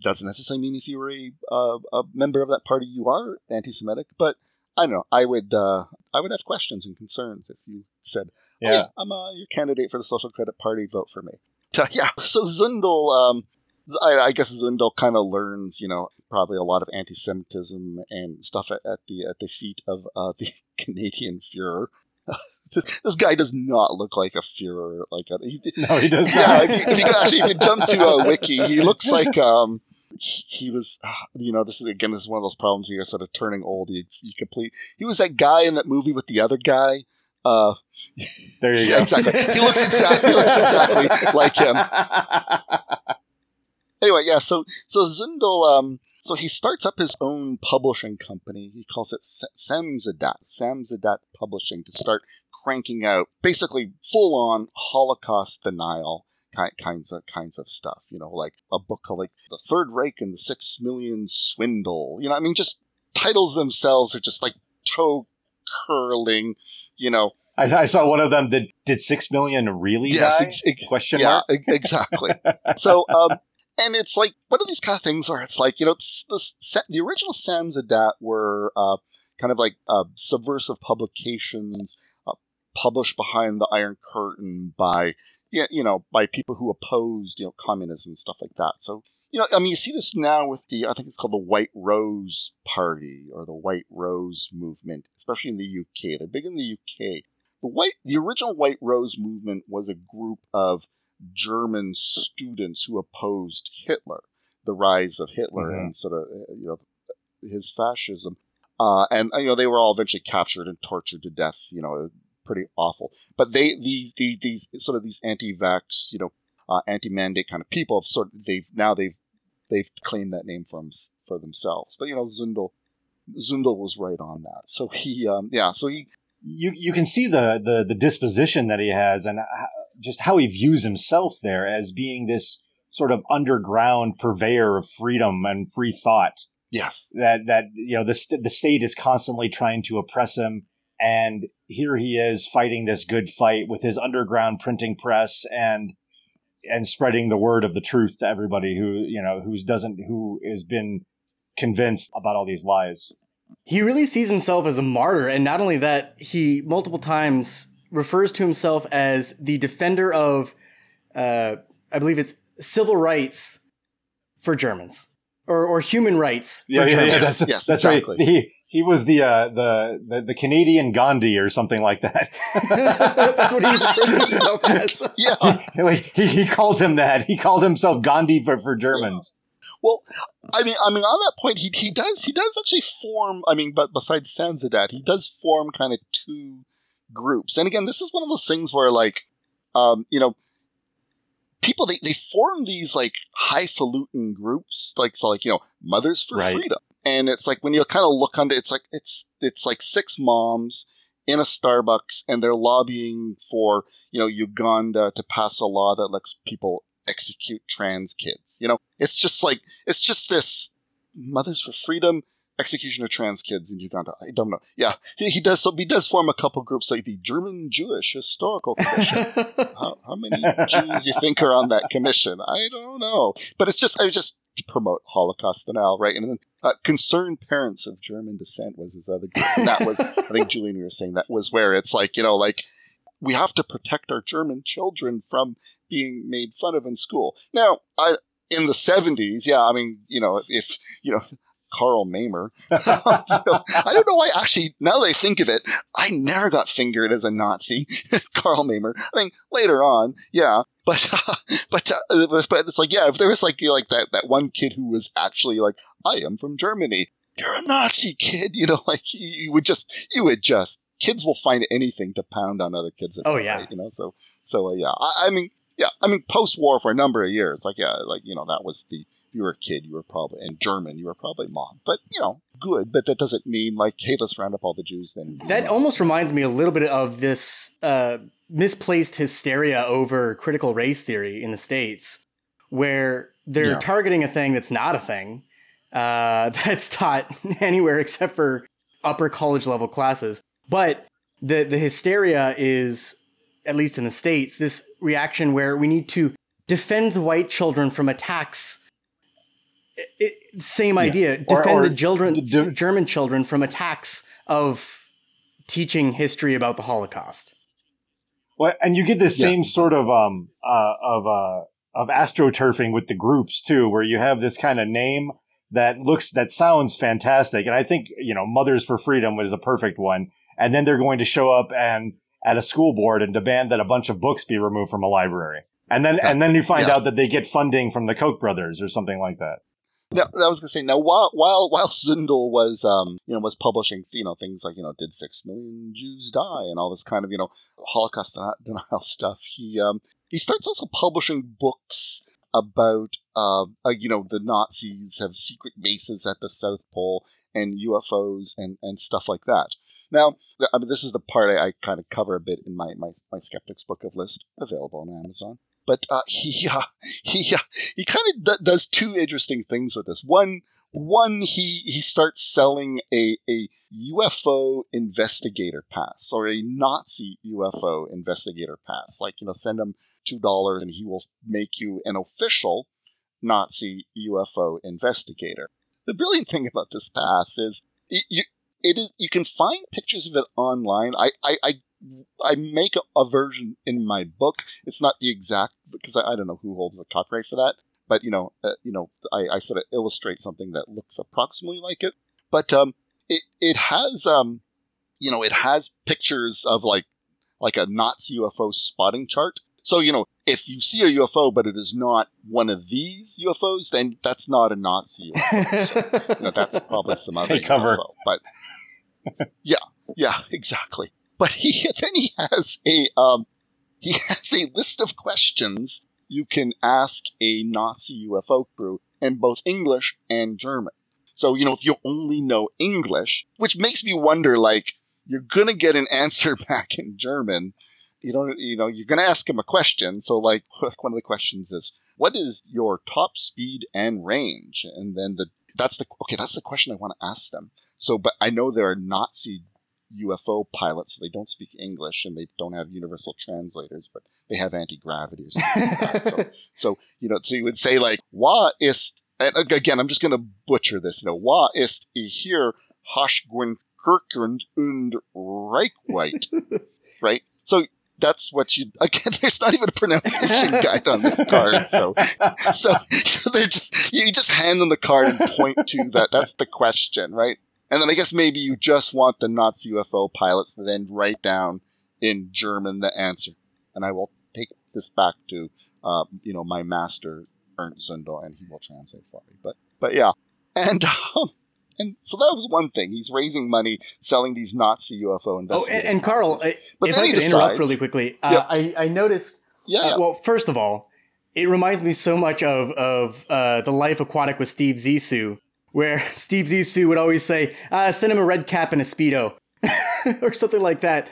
Speaker 2: Doesn't necessarily mean if you were a, uh, a member of that party you are anti-Semitic, but I don't know. I would uh, I would have questions and concerns if you said, oh, "Yeah, yeah I'm uh, your candidate for the Social Credit Party. Vote for me." So, yeah. So Zundel, um, I, I, guess Zundel kind of learns, you know, probably a lot of anti-Semitism and stuff at, at the at the feet of uh, the Canadian Führer. this guy does not look like a Führer. Like a,
Speaker 1: he, no, he does.
Speaker 2: Yeah, not. if you, if you actually if you jump to a wiki, he looks like um, he was, you know, this is again, this is one of those problems where you're sort of turning old. You, you complete. He was that guy in that movie with the other guy. Uh,
Speaker 1: there you go.
Speaker 2: exactly. He looks exactly. He looks exactly like him. Anyway, yeah. So so Zundel, um, so he starts up his own publishing company. He calls it Samizdat, Samizdat Publishing, to start cranking out basically full on Holocaust denial kinds of kinds of stuff. You know, like a book called like The Third Reich and the Six Million Swindle. You know, I mean, just titles themselves are just like toe curling. You know.
Speaker 1: I, I, saw one of them that did six million really yes? Ex- ex- question yeah, mark.
Speaker 2: exactly. so, um, and it's like one of these kind of things where it's like you know, the the original Samizdat were uh, kind of like uh, subversive publications uh, published behind the Iron Curtain by you know, by people who opposed, you know, communism and stuff like that. So, you know, I mean, you see this now with the, I think it's called the White Rose Party or the White Rose Movement, especially in the UK. They're big in the UK. The white, the original White Rose Movement was a group of German students who opposed Hitler, the rise of Hitler mm-hmm. and sort of, uh, you know, his fascism. Uh, and you know they were all eventually captured and tortured to death. You know, pretty awful. But they these these, these sort of these anti-vax, you know, uh, anti-mandate kind of people have sort of they've now they've they've claimed that name for for themselves. But you know, Zundel Zundel was right on that. So he um, yeah, so he
Speaker 1: you you can see the the the disposition that he has and just how he views himself there as being this sort of underground purveyor of freedom and free thought.
Speaker 2: Yes.
Speaker 1: That that you know the st- the state is constantly trying to oppress him and here he is fighting this good fight with his underground printing press and and spreading the word of the truth to everybody who you know who doesn't who has been convinced about all these lies
Speaker 3: he really sees himself as a martyr and not only that he multiple times refers to himself as the defender of uh, i believe it's civil rights for germans or, or human rights
Speaker 1: yeah, yeah, yeah, that's, yes, that's exactly. right he, he was the, uh, the, the the Canadian Gandhi or something like that. That's what he referred to himself as. Yeah, he, he, he calls him that. He called himself Gandhi for, for Germans.
Speaker 2: Yeah. Well, I mean, I mean, on that point, he, he does he does actually form. I mean, but besides Samizdat, he does form kind of two groups. And again, this is one of those things where, like, um, you know, people they, they form these like highfalutin groups, like so, like you know, Mothers for right. Freedom, and it's like when you kind of look under, it's like it's it's like six moms in a Starbucks, and they're lobbying for you know Uganda to pass a law that lets people execute trans kids. You know, it's just like it's just this Mothers for Freedom execution of trans kids in Uganda. I don't know. Yeah, he, he does. So he does form a couple groups like the German Jewish Historical Commission. how, how, many Jews you think are on that commission? I don't know. But it's just I just promote Holocaust denial, right? And then uh, concerned parents of German descent was his other group. And that was, I think Julian, we were saying that was where it's like, you know, like we have to protect our German children from being made fun of in school. Now, I, in the 70s, yeah, I mean, you know, if, if you know, Karl Mamer. So, you know, I don't know why. Actually, now that I think of it, I never got fingered as a Nazi, Karl Mamer. I mean, later on, yeah, but uh, but uh, but it's like yeah, if there was like you know, like that that one kid who was actually like, I am from Germany. You're a Nazi kid, you know, like you, you would just you would just kids will find anything to pound on other kids.
Speaker 3: Oh yeah,
Speaker 2: right, you know. So so uh, yeah, I, I mean yeah, I mean post war for a number of years, like yeah, like you know that was the you were a kid, you were probably in German, you were probably mobbed. But you know, good. But that doesn't mean like, hey, let's round up all the Jews. Then
Speaker 3: that almost reminds me a little bit of this uh, misplaced hysteria over critical race theory in the states, where they're yeah. targeting a thing that's not a thing uh, that's taught anywhere except for upper college level classes. But the the hysteria is, at least in the states, this reaction where we need to defend the white children from attacks. It, same yeah. idea. Defend or, or the children, d- German children from attacks of teaching history about the Holocaust.
Speaker 1: Well, and you get the same sort of um uh, of uh of astroturfing with the groups too, where you have this kind of name that looks that sounds fantastic, and I think you know Mothers for Freedom was a perfect one. And then they're going to show up and at a school board and demand that a bunch of books be removed from a library. And then, and then you find yes. out that they get funding from the Koch brothers or something like that.
Speaker 2: Yeah, I was gonna say now while while while Zundel was um you know was publishing you know things like you know did six million Jews die and all this kind of you know Holocaust denial stuff he um he starts also publishing books about uh, uh you know the Nazis have secret bases at the South Pole and UFOs and and stuff like that now, I mean, this is the part I, I kind of cover a bit in my, my, my Skeptics Book of List, available on Amazon. But uh, he uh, he uh, he kind of d- does two interesting things with this. One one he he starts selling a a UFO investigator pass or a Nazi UFO investigator pass. Like you know, send him two dollars and he will make you an official Nazi UFO investigator. The brilliant thing about this pass is you, it is you can find pictures of it online. I I I, I make a, version in my book. It's not the exact because I, I, don't know who holds the copyright for that, but you know uh, you know I, I sort of illustrate something that looks approximately like it. But um, it it has um, you know it has pictures of like like a Nazi UFO spotting chart. So you know if you see a UFO, but it is not one of these UFOs, then that's not a Nazi UFO. So, you know, that's probably some other Take cover. UFO. But yeah, yeah, exactly. But he then he has a um, he has a list of questions you can ask a Nazi UFO crew in both English and German. So you know if you only know English, which makes me wonder, like you're gonna get an answer back in German. You don't, you know, you're gonna ask him a question. So like one of the questions is, "What is your top speed and range?" And then the that's the okay. That's the question I want to ask them. So, but I know there are Nazi UFO pilots. So they don't speak English and they don't have universal translators, but they have anti gravity or something like that. So, so, you know, so you would say like, "Wa ist," and again, I'm just going to butcher this. You know, "Wa ist hier Haschgwen Kirkund und Reichweit," right? So that's what you again. There's not even a pronunciation guide on this card, so so they just you just hand them the card and point to that. That's the question, right? And then I guess maybe you just want the Nazi UFO pilots to then write down in German the answer. And I will take this back to, uh, you know, my master, Ernst Zundel, and he will translate for me. But, but yeah. And, um, and so that was one thing. He's raising money, selling these Nazi UFO investors.
Speaker 3: Oh, and, and Karl, I, but if I could decides, interrupt really quickly, uh. I, I noticed. Yeah, uh, Well, first of all, it reminds me so much of of uh, the Life Aquatic with Steve Zissou, where Steve Zissou would always say, uh, send him a red cap and a Speedo or something like that.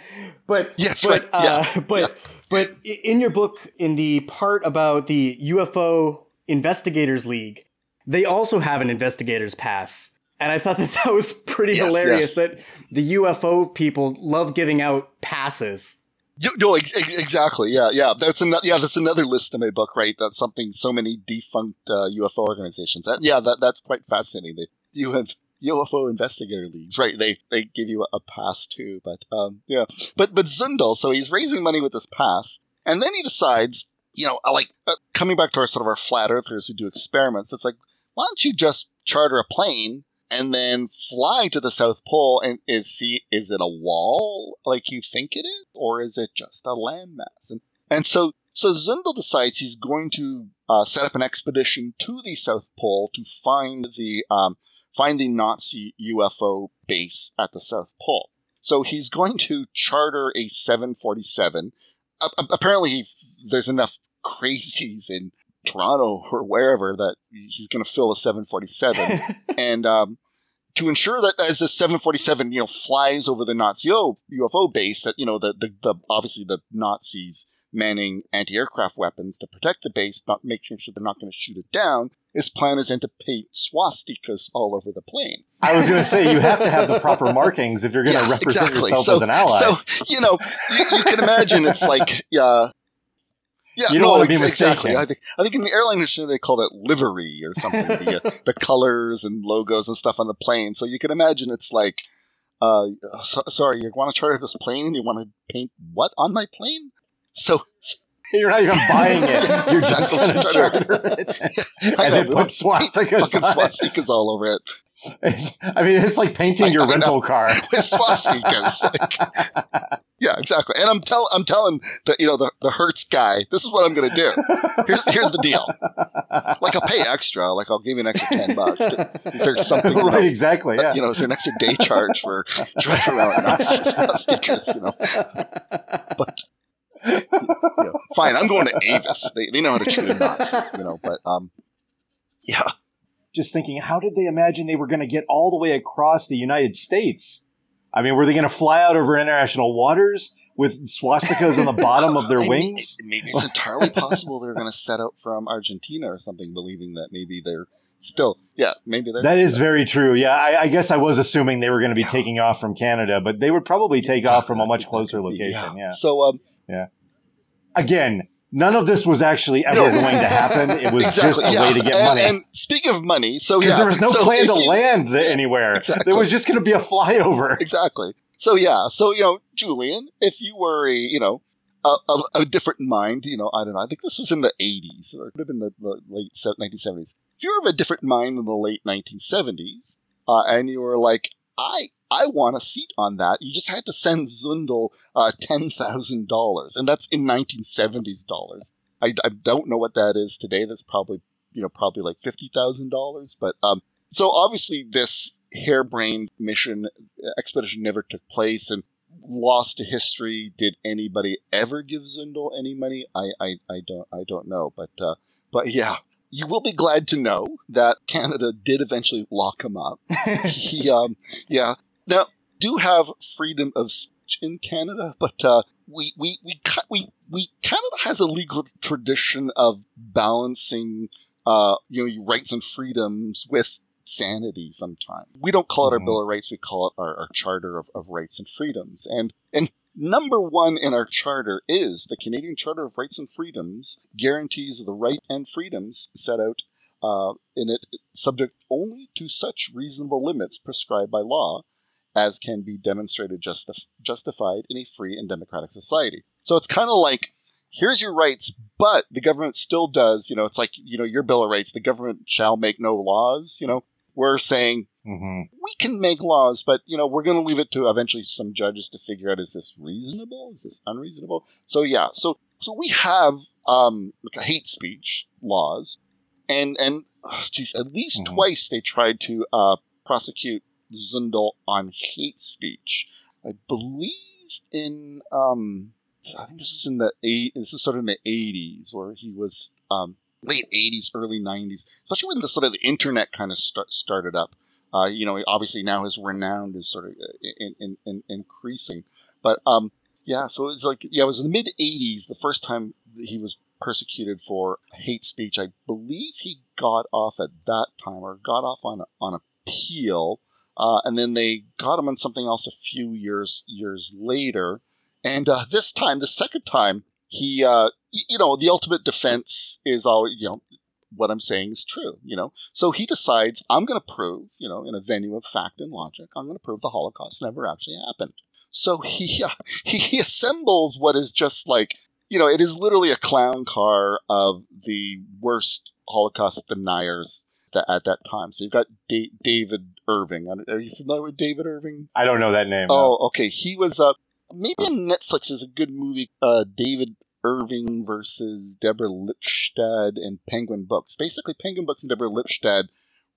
Speaker 3: But,
Speaker 2: yes,
Speaker 3: but,
Speaker 2: right.
Speaker 3: Uh, yeah. but, yeah. but in your book, in the part about the UFO Investigators League, they also have an investigator's pass. And I thought that that was pretty yes, hilarious yes. that the UFO people love giving out passes.
Speaker 2: No, ex- exactly. Yeah, yeah. That's another. Yeah, that's another list in my book, right? That's something. So many defunct uh, UFO organizations. That, yeah, that that's quite fascinating. That you have UFO investigator leagues, right? They they give you a pass too. But um, yeah. But but Zundel, so he's raising money with this pass, and then he decides, you know, like uh, coming back to our sort of our flat earthers who do experiments. It's like, why don't you just charter a plane and then fly to the South Pole and is see is it a wall like you think it is, or is it just a landmass? And and so so Zundel decides he's going to uh, set up an expedition to the South Pole to find the um, find the Nazi UFO base at the South Pole. So he's going to charter a 747. Uh, apparently, he, there's enough crazies in Toronto or wherever that he's going to fill a 747, and um, to ensure that as the 747 you know flies over the Nazi UFO base, that you know the, the, the obviously the Nazis manning anti-aircraft weapons to protect the base, not making sure they're not going to shoot it down. His plan is then to paint swastikas all over the plane.
Speaker 1: I was going to say you have to have the proper markings if you're going to yes, represent exactly. yourself
Speaker 2: so,
Speaker 1: as an ally.
Speaker 2: So you know, you, you can imagine it's like, yeah, yeah,
Speaker 1: you don't
Speaker 2: no,
Speaker 1: be.
Speaker 2: Exactly. I think I think in the airline industry they call it livery or something. the, uh, the colors and logos and stuff on the plane. So you can imagine it's like, uh, so, sorry, you want to charter this plane and you want to paint what on my plane? So, so
Speaker 1: you're not even buying it. You're exactly. just going to charter it. and then put swastikas,
Speaker 2: fucking swastikas all over it.
Speaker 1: It's, I mean, it's like painting I, your I rental know. car
Speaker 2: with swastikas. Like, yeah, exactly. And I'm telling, I'm telling the you know the the Hertz guy, this is what I'm going to do. Here's here's the deal. Like I'll pay extra. Like I'll give you an extra ten bucks. Is there something?
Speaker 1: right, know, exactly. Yeah.
Speaker 2: You know, is there an extra day charge for driving around with swastikas? You know, but you know, fine, I'm going to Avis. They, they know how to treat a Nazi, you know, but um, yeah.
Speaker 1: Just thinking, how did they imagine they were going to get all the way across the United States? I mean, were they going to fly out over international waters with swastikas on the bottom of their wings?
Speaker 2: Maybe it's entirely possible they're going to set out from Argentina or something, believing that maybe they're still, yeah, maybe they're.
Speaker 1: That is very true. Yeah, I, I, guess I was assuming they were going to be taking off from Canada, but they would probably take exactly. off from a much closer location. Yeah. yeah.
Speaker 2: So, um,
Speaker 1: yeah. Again, none of this was actually ever no. going to happen. It was exactly, just a yeah. way to get
Speaker 2: and,
Speaker 1: money.
Speaker 2: And speaking of money, so
Speaker 1: because
Speaker 2: yeah,
Speaker 1: there was no
Speaker 2: so
Speaker 1: plan to you, land anywhere. Exactly. There was just going to be a flyover.
Speaker 2: Exactly. So yeah, so you know, Julian, if you were a you know of a, a, different mind, you know, I don't know. I think this was in the '80s, or it could have been the, the late 1970s. If you were of a different mind in the late 1970s, uh, and you were like, I I want a seat on that. You just had to send Zundel uh, $10,000, and that's in 1970s dollars. I, I don't know what that is today. That's probably, you know, probably like $50,000. But, um, so obviously this harebrained mission uh, expedition never took place and lost to history. Did anybody ever give Zundel any money? I, I, I don't, I don't know. But, uh, but yeah, you will be glad to know that Canada did eventually lock him up. he, um, yeah, now, do have freedom of speech in Canada, but uh, we, we, we, we, we, Canada has a legal tradition of balancing, uh, you know, your rights and freedoms with sanity sometimes. We don't call it mm-hmm. our Bill of Rights, we call it our, our Charter of, of Rights and Freedoms. And, and number one in our charter is the Canadian Charter of Rights and Freedoms guarantees the right and freedoms set out uh, in it, subject only to such reasonable limits prescribed by law as can be demonstrated justif- justified in a free and democratic society. So it's kind of like, here's your rights, but the government still does, you know, it's like, you know, your Bill of Rights, the government shall make no laws, you know. We're saying mm-hmm. we can make laws, but, you know, we're going to leave it to eventually some judges to figure out is this reasonable? Is this unreasonable? So, yeah, so so we have um, hate speech laws, and, and, oh, geez, at least mm-hmm. twice they tried to uh, prosecute Zundel on hate speech. I believe in um, I think this is in the eight. This is sort of in the eighties, where he was um, late eighties, early nineties, especially when the sort of the internet kind of start, started up. Uh, you know, obviously now his renown is sort of uh, in, in, in, increasing, but um, yeah. So it's like yeah, it was in the mid '80s the first time he was persecuted for hate speech. I believe he got off at that time, or got off on on appeal. Uh, and then they got him on something else a few years years later. And uh, this time, the second time, he, uh, you know, the ultimate defense is always, you know, what I'm saying is true, you know. So he decides, I'm going to prove, you know, in a venue of fact and logic, I'm going to prove the Holocaust never actually happened. So he, uh, he assembles what is just like, you know, it is literally a clown car of the worst Holocaust deniers at that time. So you've got D- David Irving. Are you familiar with David Irving?
Speaker 1: I don't know that name.
Speaker 2: Oh, no. okay. He was uh, maybe on Netflix is a good movie. Uh, David Irving versus Deborah Lipstadt and Penguin Books. Basically, Penguin Books and Deborah Lipstadt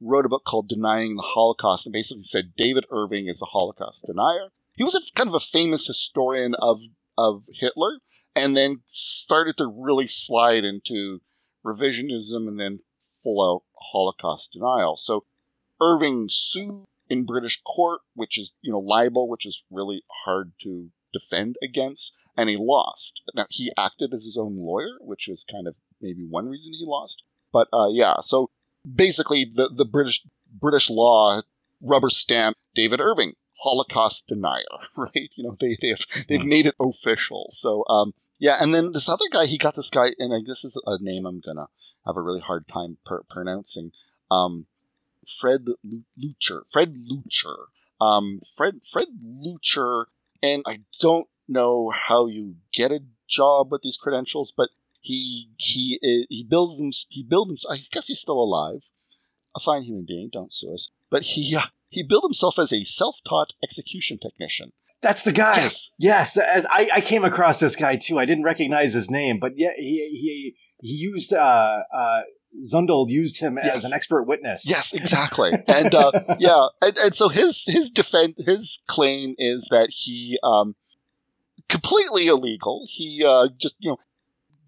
Speaker 2: wrote a book called Denying the Holocaust and basically said David Irving is a Holocaust denier. He was a kind of a famous historian of of Hitler and then started to really slide into revisionism, and then full out Holocaust denial. So Irving sued in British court, which is, you know, libel, which is really hard to defend against, and he lost. Now, he acted as his own lawyer, which is kind of maybe one reason he lost. But uh, yeah, so basically the, the British British law rubber stamp David Irving, Holocaust denier, right? You know, they, they've, they've made it official. So, um, yeah, and then this other guy, he got this guy, and I, this is a name I'm gonna have a really hard time per- pronouncing. Um, Fred Lucher. Fred Lucher. Um, Fred Fred Leuchter, and I don't know how you get a job with these credentials, but he he uh, he builds them. He built him. I guess he's still alive. A fine human being. Don't sue us. But he uh, he built himself as a self-taught execution technician.
Speaker 1: That's the guy. Yes, yes. As I, I came across this guy too. I didn't recognize his name, but yeah, he he he used uh, uh, Zundel used him yes. as an expert witness.
Speaker 2: Yes, exactly. and uh, yeah, and, and, so his his defense his claim is that he um, completely illegal. He uh, just you know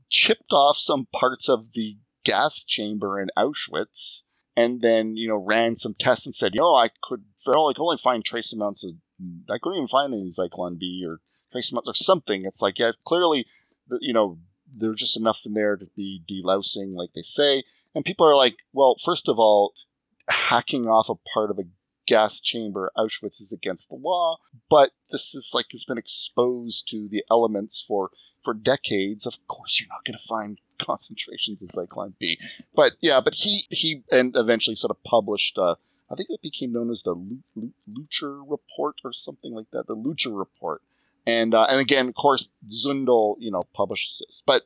Speaker 2: chipped off some parts of the gas chamber in Auschwitz, and then you know ran some tests and said, "Yo, I could I could only find trace amounts of I couldn't even find any Zyklon B or trace amounts or something." It's like yeah, clearly, you know there's just enough in there to be delousing, like they say. And people are like, well, first of all, hacking off a part of a gas chamber, Auschwitz is against the law, but this is like has been exposed to the elements for for decades. Of course, you're not going to find concentrations of Zyklon B, but yeah, but he he and eventually sort of published. Uh, I think it became known as the Lucher Report or something like that. The Lucher Report, and uh, and again, of course, Zundel, you know, publishes this. But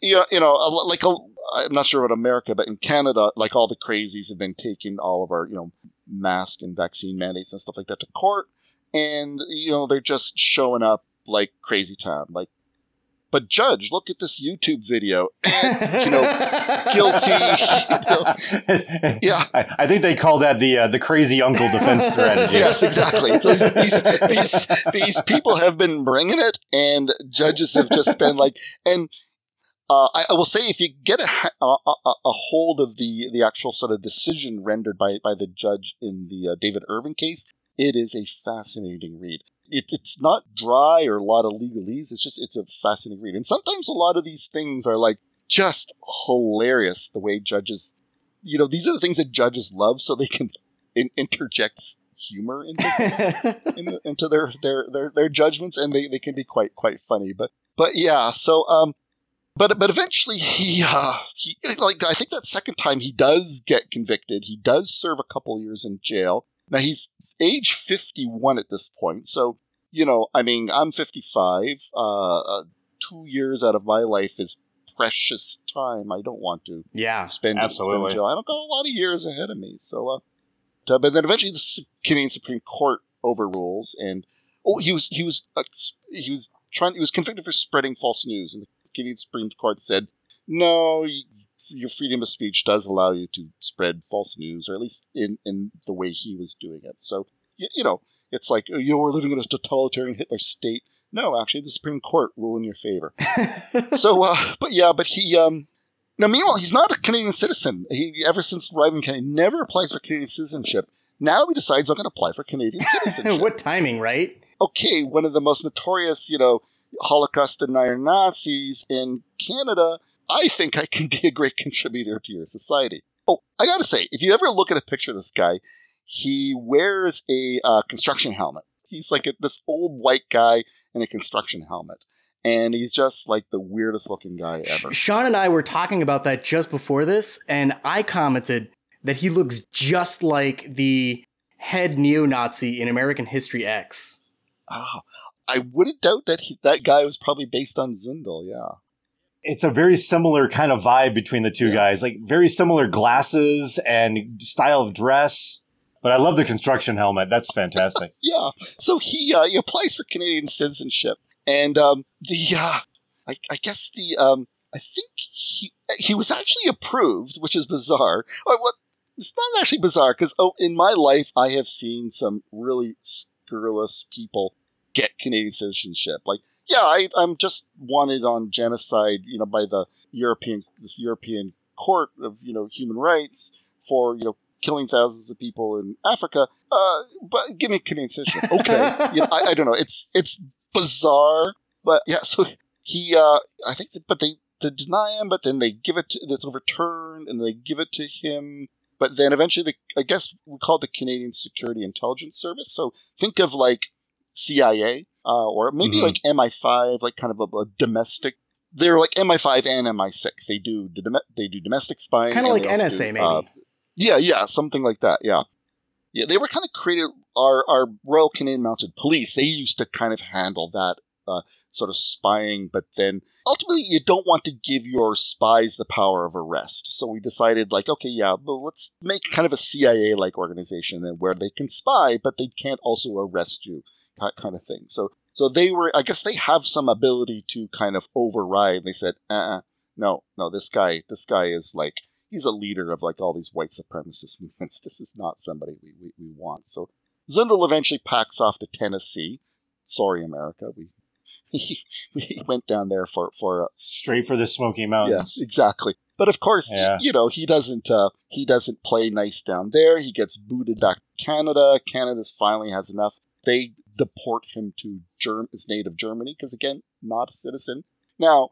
Speaker 2: you know, you know, like a, I'm not sure about America, but in Canada, like all the crazies have been taking all of our, you know, mask and vaccine mandates and stuff like that to court, and you know, they're just showing up like crazy town, like but judge, look at this YouTube video. You know, guilty. You
Speaker 1: know, yeah, I, I, think they call that the uh, the crazy uncle defense strategy.
Speaker 2: yes, exactly. So these these these people have been bringing it, and judges have just been like, and uh, I, I, will say, if you get a, a, a, hold of the the actual sort of decision rendered by by the judge in the uh, David Irving case, it is a fascinating read it, it's not dry or a lot of legalese. It's just it's a fascinating read, and sometimes a lot of these things are like just hilarious. The way judges, you know, these are the things that judges love, so they can in- interject humor into in, into their, their their their judgments, and they, they can be quite quite funny. But but yeah, so um, but but eventually he uh he like I think that second time he does get convicted. He does serve a couple years in jail. Now he's age 51 at this point. So, you know, I mean, I'm 55. Uh, uh, two years out of my life is precious time. I don't want to
Speaker 1: yeah,
Speaker 2: spend,
Speaker 1: absolutely.
Speaker 2: Spend I don't got a lot of years ahead of me. So, uh, but then eventually the Canadian Supreme Court overrules and, oh, he was, he was, uh, he was trying, he was convicted for spreading false news. And the Canadian Supreme Court said, no, your freedom of speech does allow you to spread false news, or at least in, in the way he was doing it. So, you, you know, it's like, you know, we're living in a totalitarian Hitler state. No, actually, the Supreme Court rule in your favor. so, uh, but yeah, but he, um, now meanwhile, he's not a Canadian citizen. He, ever since arriving in Canada, never applies for Canadian citizenship. Now he decides I'm going to apply for Canadian citizenship.
Speaker 3: what timing, right?
Speaker 2: Okay, one of the most notorious, you know, Holocaust denier Nazis in Canada I think I can be a great contributor to your society. Oh, I gotta say, if you ever look at a picture of this guy, he wears a uh, construction helmet. He's like a, this old white guy in a construction helmet. And he's just like the weirdest looking guy ever.
Speaker 3: Sean and I were talking about that just before this, and I commented that he looks just like the head neo Nazi in American History X.
Speaker 2: Oh, I wouldn't doubt that he, that guy was probably based on Zundel, yeah
Speaker 1: it's a very similar kind of vibe between the two yeah. guys, like very similar glasses and style of dress. But I love the construction helmet. That's fantastic.
Speaker 2: yeah. So he uh, he applies for Canadian citizenship, and um, the uh, I, I guess the um, I think he he was actually approved, which is bizarre. Or what? It's not actually bizarre because oh, in my life I have seen some really scurrilous people get Canadian citizenship. Like yeah, I, I'm just wanted on genocide, you know, by the European this European court of you know human rights for you know killing thousands of people in Africa. Uh, but give me Canadian citizenship. Okay, you know, I, I, don't know. It's it's bizarre, but yeah. So he, uh, I think, that, but they they deny him, but then they give it. To, it's overturned, and they give it to him. But then eventually, the, I guess we call it the Canadian Security Intelligence Service. So think of like CIA, uh, or maybe mm-hmm. like MI5, like kind of a, a domestic they're like MI5 and MI6. They do they do domestic spying,
Speaker 3: kind of like NSA, do, maybe. Uh,
Speaker 2: yeah, yeah, something like that. Yeah, yeah. They were kind of created. Our our Royal Canadian Mounted Police. They used to kind of handle that uh, sort of spying, but then ultimately you don't want to give your spies the power of arrest. So we decided, like, okay, yeah, well, let's make kind of a CIA like organization where they can spy, but they can't also arrest you, that kind of thing. So so they were, I guess, they have some ability to kind of override. They said, uh, uh no, no, this guy, this guy is like he's a leader of like all these white supremacist movements. This is not somebody we, we, we want. So Zundel eventually packs off to Tennessee. Sorry, America. We we, we went down there for for uh,
Speaker 1: straight for the Smoky Mountains.
Speaker 2: Yes, exactly. But of course, yeah. you know he doesn't uh, he doesn't play nice down there. He gets booted back to Canada. Canada finally has enough. They deport him to Germ- his native Germany because again, not a citizen. Now,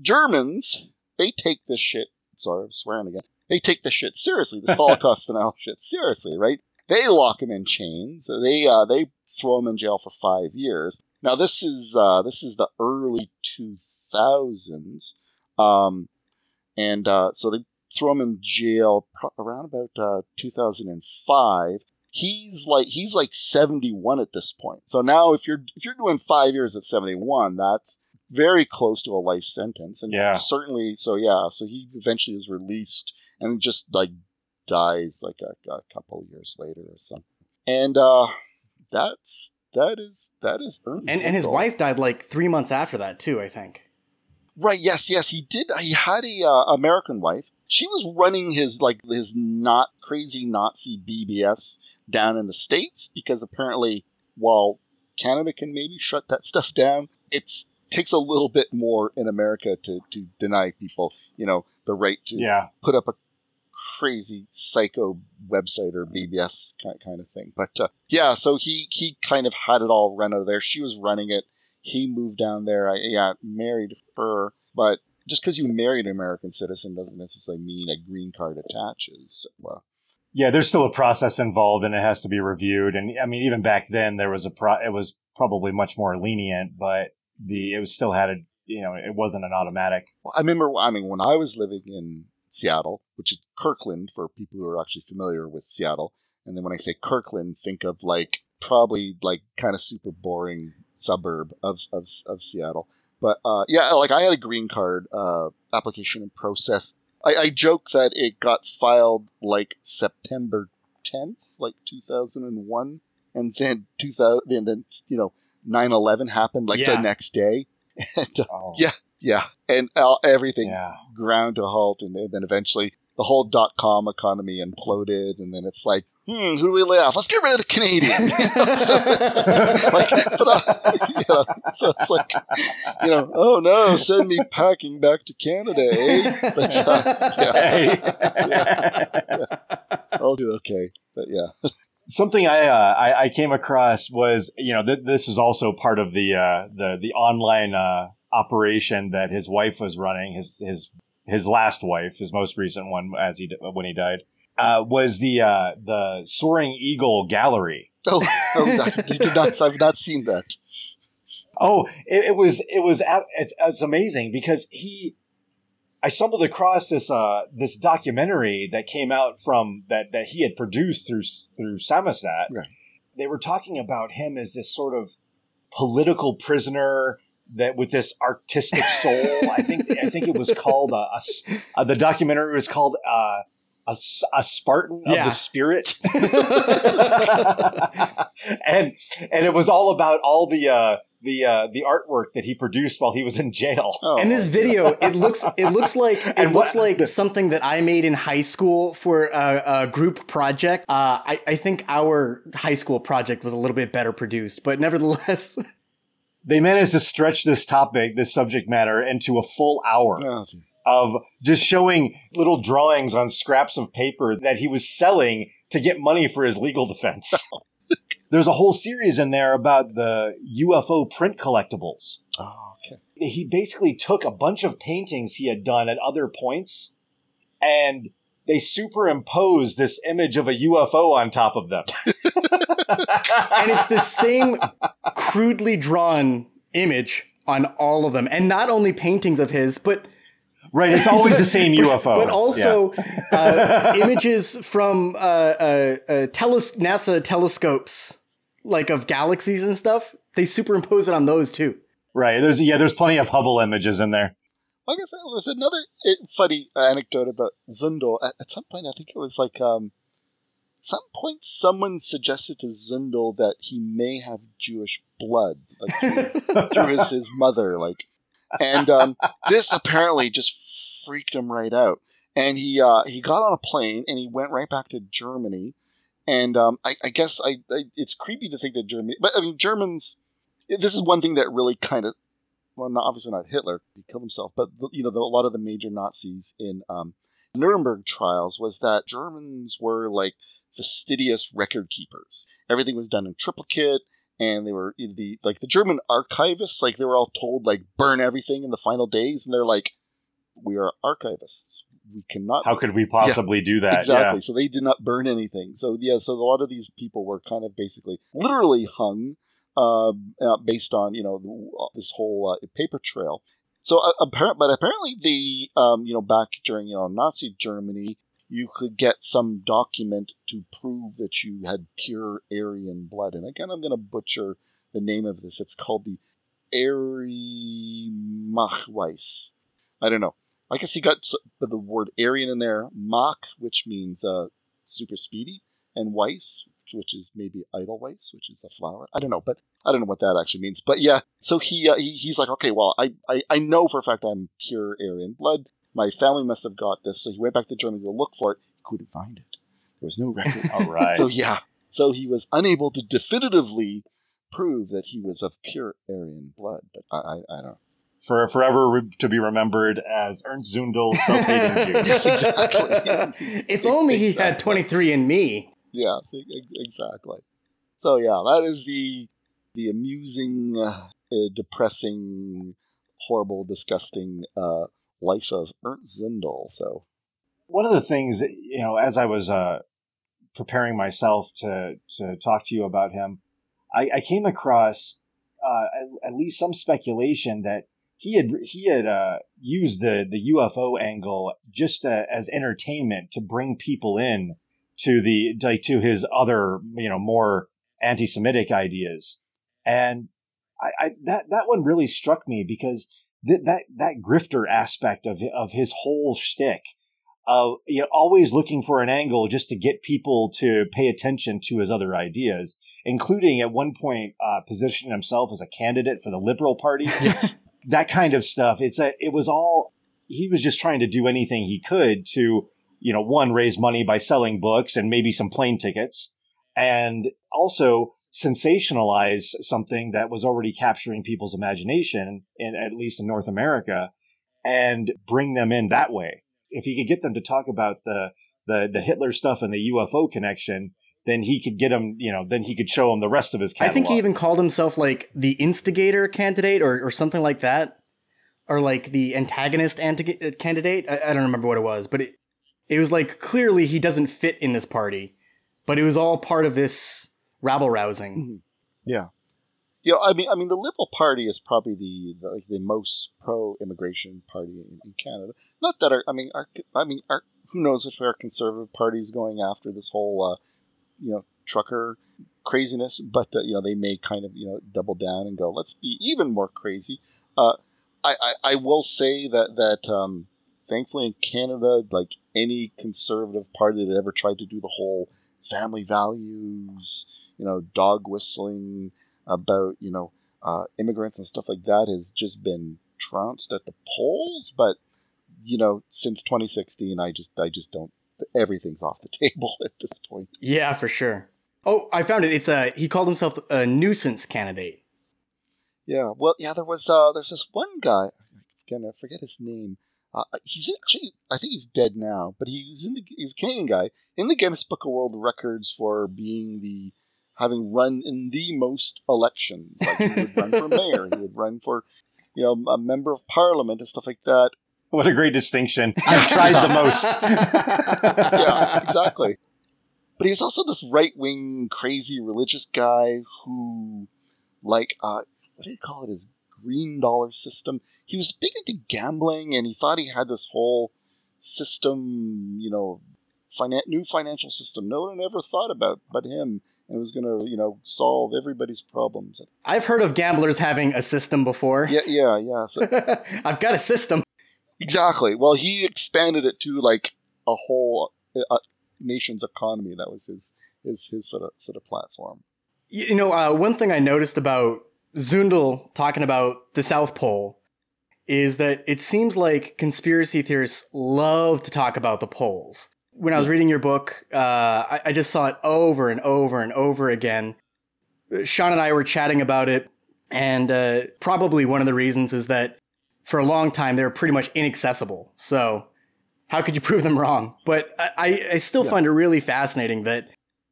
Speaker 2: Germans they take this shit sorry, I'm swearing again. They take this shit seriously, this Holocaust denial shit seriously, right? They lock him in chains. They uh, they throw him in jail for five years. Now this is uh, this is the early two thousands, um, and uh, so they throw him in jail around about uh, two thousand and five. He's like he's like seventy one at this point. So now if you're if you're doing five years at seventy one, that's very close to a life sentence. And
Speaker 1: yeah.
Speaker 2: certainly, so yeah, so he eventually is released and just like dies like a, a couple years later or something. And uh, that's that is that is
Speaker 3: Ernst. And, and his wife died like three months after that too, I think.
Speaker 2: Right. Yes. Yes. He did. He had a uh, American wife. She was running his like his not crazy Nazi BBS down in the states because apparently, while Canada can maybe shut that stuff down, it takes a little bit more in America to, to deny people, you know, the right to
Speaker 1: yeah.
Speaker 2: put up a crazy psycho website or BBS kind, kind of thing. But uh, yeah, so he he kind of had it all run out of there. She was running it. He moved down there. I yeah married her, but just because you married an American citizen doesn't necessarily mean a green card attaches. Well,
Speaker 1: yeah, there's still a process involved, and it has to be reviewed. And I mean, even back then, there was a pro. It was probably much more lenient, but the it was still had a you know it wasn't an automatic.
Speaker 2: Well, I remember. I mean, when I was living in Seattle, which is Kirkland for people who are actually familiar with Seattle, and then when I say Kirkland, think of like probably like kind of super boring suburb of of, of Seattle. But uh, yeah, like I had a green card uh, application and process. I, I joke that it got filed like September 10th, like 2001, and then 2000, and then you know 9-11 happened like yeah. the next day. and, uh, oh. Yeah, yeah. And uh, everything yeah. ground to a halt. And, and then eventually the whole dot com economy imploded. And then it's like, hmm, who do we lay off? Let's get rid of the Canadian. so it's like, but, you know, so it's like, you know, oh no, send me packing back to Canada, eh? But, uh, yeah. yeah. yeah. I'll do okay. But yeah
Speaker 1: something I, uh, I, I came across was you know th- this was also part of the uh, the the online uh, operation that his wife was running his his his last wife his most recent one as he when he died uh, was the uh, the Soaring Eagle Gallery.
Speaker 2: Oh, oh did not. I've not seen that.
Speaker 1: Oh, it, it was it was it's, it's amazing because he I stumbled across this uh, this documentary that came out from that that he had produced through through Samizdat.
Speaker 2: Right.
Speaker 1: They were talking about him as this sort of political prisoner that with this artistic soul. I think I think it was called a, a, a the documentary was called uh, a, a Spartan yeah. of the spirit, and and it was all about all the uh, the uh, the artwork that he produced while he was in jail.
Speaker 3: Oh, and this video, it looks it looks like it and looks what, like the, something that I made in high school for a, a group project. Uh, I, I think our high school project was a little bit better produced, but nevertheless,
Speaker 1: they managed to stretch this topic, this subject matter, into a full hour.
Speaker 2: Oh,
Speaker 1: of just showing little drawings on scraps of paper that he was selling to get money for his legal defense. There's a whole series in there about the UFO print collectibles.
Speaker 2: Oh, okay.
Speaker 1: He basically took a bunch of paintings he had done at other points and they superimposed this image of a UFO on top of them.
Speaker 3: and it's the same crudely drawn image on all of them. And not only paintings of his, but
Speaker 1: Right, it's always the same UFO.
Speaker 3: But also yeah. uh, images from uh, uh, uh, teles- NASA telescopes, like of galaxies and stuff. They superimpose it on those too.
Speaker 1: Right. There's yeah. There's plenty of Hubble images in there.
Speaker 2: I guess there was another eh, funny anecdote about Zundel. At, at, some point, I think it was like um, some point someone suggested to Zundel that he may have Jewish blood, like through his, through his, his mother, like, and um, this apparently just freaked him right out. And he uh, he got on a plane and he went right back to Germany. And um, I, I, guess I, I, it's creepy to think that Germany, but I mean Germans. This is one thing that really kind of well, not obviously not Hitler, he killed himself, but you know, the, a lot of the major Nazis in um, Nuremberg trials was that Germans were like fastidious record keepers. Everything was done in triplicate, and they were the like the German archivists, like they were all told like burn everything in the final days, and they're like, we are archivists. We cannot.
Speaker 1: How could we possibly
Speaker 2: yeah,
Speaker 1: do that?
Speaker 2: Exactly.
Speaker 1: Yeah.
Speaker 2: So they did not burn anything. So yeah. So a lot of these people were kind of basically literally hung uh, uh, based on you know uh, this whole uh, paper trail. So uh, apparent, but apparently the um, you know back during you know Nazi Germany, you could get some document to prove that you had pure Aryan blood. And again, I'm going to butcher the name of this. It's called the Machweiss. I don't know. I guess he got the word Aryan in there. Mach, which means uh, super speedy, and Weiss, which is maybe Edelweiss, which is a flower. I don't know, but I don't know what that actually means. But yeah, so he, uh, he he's like, okay, well, I, I I know for a fact I'm pure Aryan blood. My family must have got this, so he went back to Germany to look for it. He couldn't find it. There was no record.
Speaker 1: All right.
Speaker 2: so yeah, so he was unable to definitively prove that he was of pure Aryan blood. But I, I, I don't. know
Speaker 1: for forever to be remembered as Ernst Zundel, self-hating Jew.
Speaker 2: yes, exactly.
Speaker 3: if only he had 23 and me.
Speaker 2: Yeah, exactly. So yeah, that is the the amusing, uh, depressing, horrible, disgusting uh, life of Ernst Zundel. So
Speaker 1: one of the things, you know, as I was uh, preparing myself to to talk to you about him, I, I came across uh, at, at, least some speculation that he had he had uh, used the the UFO angle just uh, as entertainment to bring people in to the like to his other you know more anti-Semitic ideas, and I, I that that one really struck me because th- that that grifter aspect of of his whole shtick of you know, always looking for an angle just to get people to pay attention to his other ideas, including at one point uh, positioning himself as a candidate for the Liberal Party. That kind of stuff. It's a, it was all he was just trying to do anything he could to you know, one, raise money by selling books and maybe some plane tickets, and also sensationalize something that was already capturing people's imagination, in, at least in North America, and bring them in that way. If he could get them to talk about the, the, the Hitler stuff and the UFO connection, then he could get him, you know, then he could show him the rest of his catalog.
Speaker 3: I think he even called himself like the instigator candidate or, or something like that. Or like the antagonist anti- uh, candidate. I, I, don't remember what it was, but it, it was like clearly he doesn't fit in this party, but it was all part of this rabble rousing.
Speaker 2: Mm-hmm. Yeah. You know, I mean, I mean, the Liberal Party is probably the the, like, the most pro-immigration party in, in, Canada. Not that our, I mean, our, I mean, our, who knows if our Conservative Party is going after this whole, uh, you know, trucker craziness, but uh, you know, they may kind of you know double down and go, let's be even more crazy. Uh, I, I, I will say that that um, thankfully in Canada, like any conservative party that ever tried to do the whole family values, you know, dog whistling about, you know, uh, immigrants and stuff like that has just been trounced at the polls. But, you know, since 2016, I just, I just don't, everything's off the table at this point.
Speaker 3: Yeah, for sure. Oh, I found it. It's a, he called himself a nuisance candidate.
Speaker 2: Yeah. Well, yeah, there was, uh, there's this one guy, again, I forget his name Uh, he's actually, I think he's dead now, but he was in the he's a Canadian guy in the Guinness Book of World Records for being the having run in the most elections. Like he would run for mayor, he would run for you know a member of parliament and stuff like that.
Speaker 1: What a great distinction! I've tried the most.
Speaker 2: yeah, exactly. But he was also this right wing, crazy religious guy who, like, uh, what do you call it? His green dollar system. He was big into gambling, and he thought he had this whole system, you know, finan- new financial system. No one ever thought about but him, and was going to, you know, solve everybody's problems.
Speaker 3: I've heard of gamblers having a system before.
Speaker 2: Yeah, yeah, yeah. So,
Speaker 3: I've got a system.
Speaker 2: Exactly. Well, he expanded it to like a whole uh, nation's economy. That was his his his sort of sort of platform.
Speaker 3: You know, uh, one thing I noticed about Zundel talking about the South Pole is that it seems like conspiracy theorists love to talk about the poles. When I was reading your book, uh, I, I just saw it over and over and over again. Sean and I were chatting about it, and uh, probably one of the reasons is that for a long time they were pretty much inaccessible. So how could you prove them wrong? But I, I still yeah. find it really fascinating that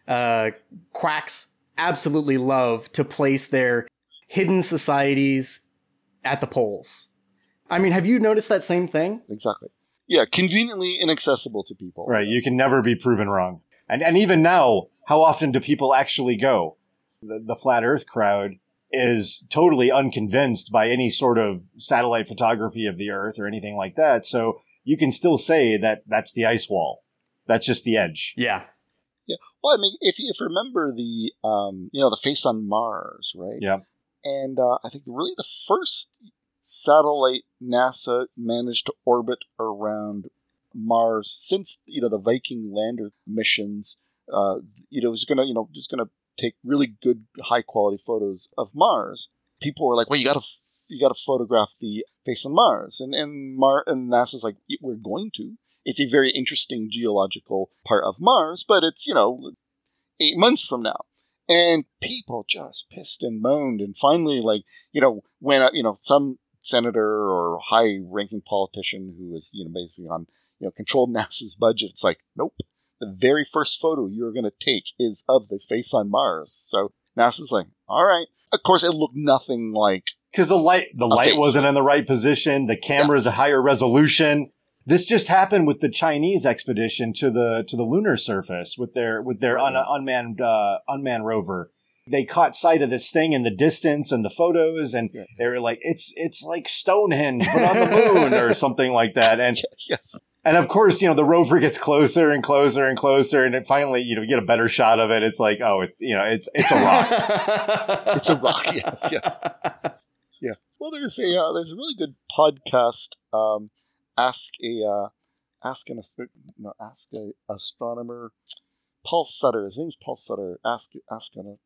Speaker 3: uh, quacks absolutely love to place their hidden societies at the poles. I mean, have you noticed that same thing?
Speaker 2: Exactly. Yeah, conveniently inaccessible to people.
Speaker 1: Right. You can never be proven wrong. And and even now, how often do people actually go? The, the flat Earth crowd is totally unconvinced by any sort of satellite photography of the Earth or anything like that. So you can still say that that's the ice wall. That's just the edge.
Speaker 3: Yeah.
Speaker 2: Yeah. Well, I mean, if you, if you remember the, um, you know, the face on Mars, right?
Speaker 1: Yeah.
Speaker 2: And uh, I think really the first satellite NASA managed to orbit around Mars since you know the Viking lander missions. Uh, you know, was gonna you know just gonna take really good high quality photos of Mars. People were like, "Well, you gotta you gotta photograph the face on Mars," and and Mar and NASA's like, "We're going to." It's a very interesting geological part of Mars, but it's you know eight months from now and people just pissed and moaned and finally like you know when you know some senator or high ranking politician who is, you know basically on you know controlled nasa's budget it's like nope the very first photo you're going to take is of the face on mars so nasa's like all right of course it looked nothing like
Speaker 1: because the light the light face. wasn't in the right position the camera's yeah. a higher resolution this just happened with the Chinese expedition to the to the lunar surface with their with their un, unmanned uh, unmanned rover. They caught sight of this thing in the distance and the photos, and they were like, "It's it's like Stonehenge, but on the moon, or something like that." And
Speaker 2: yes.
Speaker 1: And of course, you know, the rover gets closer and closer and closer, and it finally, you know, you get a better shot of it. It's like, oh, it's you know, it's it's a rock.
Speaker 2: it's a rock. Yes, yes. Yeah. Well, there's a uh, there's a really good podcast. Um, ask a uh, ask an no, ask a astronomer. Paul Sutter. His name's Paul Sutter. Ask ask an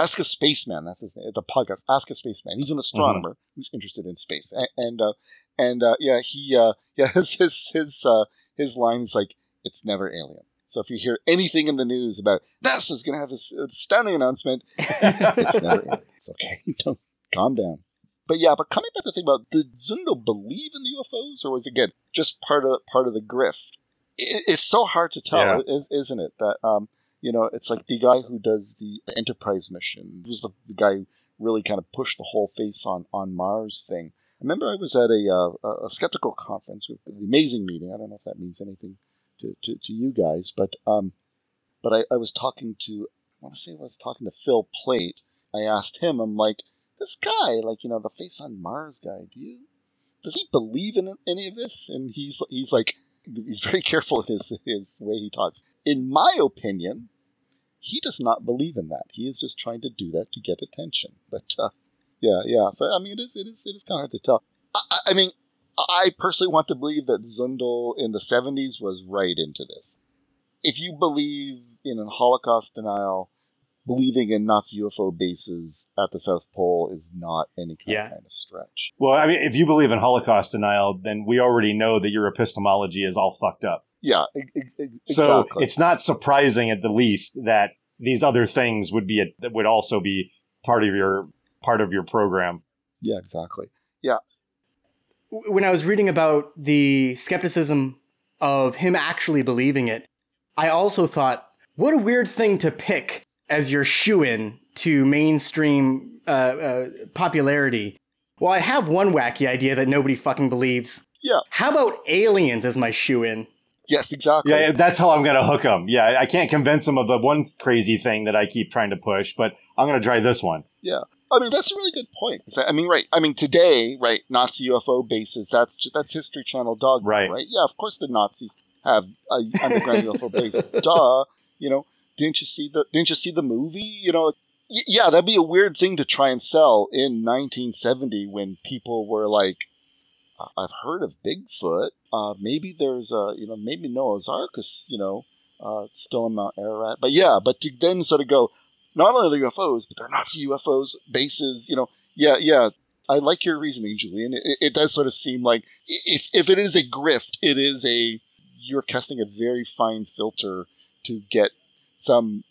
Speaker 2: Ask a spaceman. That's his name. The podcast. Ask a spaceman. He's an mm-hmm. astronomer mm-hmm. who's interested in space, and and, uh, and uh, yeah, he uh, yeah his his his uh, his line is like it's never alien. So if you hear anything in the news about NASA's going to have this astounding announcement, it's never alien. It's okay. Don't calm down. But yeah, but coming back to the thing about did Zundel believe in the UFOs, or was it again just part of part of the grift? It, it's so hard to tell, yeah. isn't it? That um, you know, it's like the guy who does the Enterprise mission was the, the guy who really kind of pushed the whole face on on Mars thing. I remember I was at a uh, a skeptical conference with the amazing meeting. I don't know if that means anything to, to, to you guys, but um, but I, I was talking to I want to say I was talking to Phil Plait. I asked him, I'm like, this guy, like you know, the face on Mars guy, do you does he believe in any of this? And he's he's like he's very careful in his his way he talks. In my opinion, he does not believe in that. He is just trying to do that to get attention. But uh, yeah, yeah. So I mean, it is it is it is kind of hard to tell. I, I mean, I personally want to believe that Zundel in the '70s was right into this. If you believe in a Holocaust denial, believing in Nazi UFO bases at the South Pole is not any kind, yeah. kind of stretch.
Speaker 1: Well, I mean, if you believe in Holocaust denial, then we already know that your epistemology is all fucked up.
Speaker 2: Yeah, e- e- exactly.
Speaker 1: So it's not surprising, at the least, that these other things would be a, would also be part of your part of your program.
Speaker 2: Yeah, exactly. Yeah.
Speaker 3: when I was reading about the skepticism of him actually believing it, I also thought, what a weird thing to pick as your shoe in to mainstream uh, uh, popularity. Well, I have one wacky idea that nobody fucking believes.
Speaker 2: Yeah.
Speaker 3: How about aliens as my shoe in?
Speaker 2: Yes, exactly.
Speaker 1: Yeah, that's how I'm going to hook them. Yeah, I can't convince them of the one crazy thing that I keep trying to push, but I'm going to try this one.
Speaker 2: Yeah. I mean, that's a really good point. I mean, right. I mean, today, right, Nazi UFO bases, that's that's History Channel dog,
Speaker 1: right.
Speaker 2: right? Yeah, of course the Nazis have a underground UFO base. Duh. You know, didn't you see the didn't you see the movie? You know, yeah, that'd be a weird thing to try and sell in 1970 when people were like, I've heard of Bigfoot. Uh, maybe there's a, you know, maybe Noah's Ark is, you know, uh, still in Mount Ararat. But yeah, but to then sort of go, not only the UFOs, but they're Nazi UFOs, bases, you know, yeah, yeah. I like your reasoning, Julian. It, it does sort of seem like if, if it is a grift, it is a, you're casting a very fine filter to get some,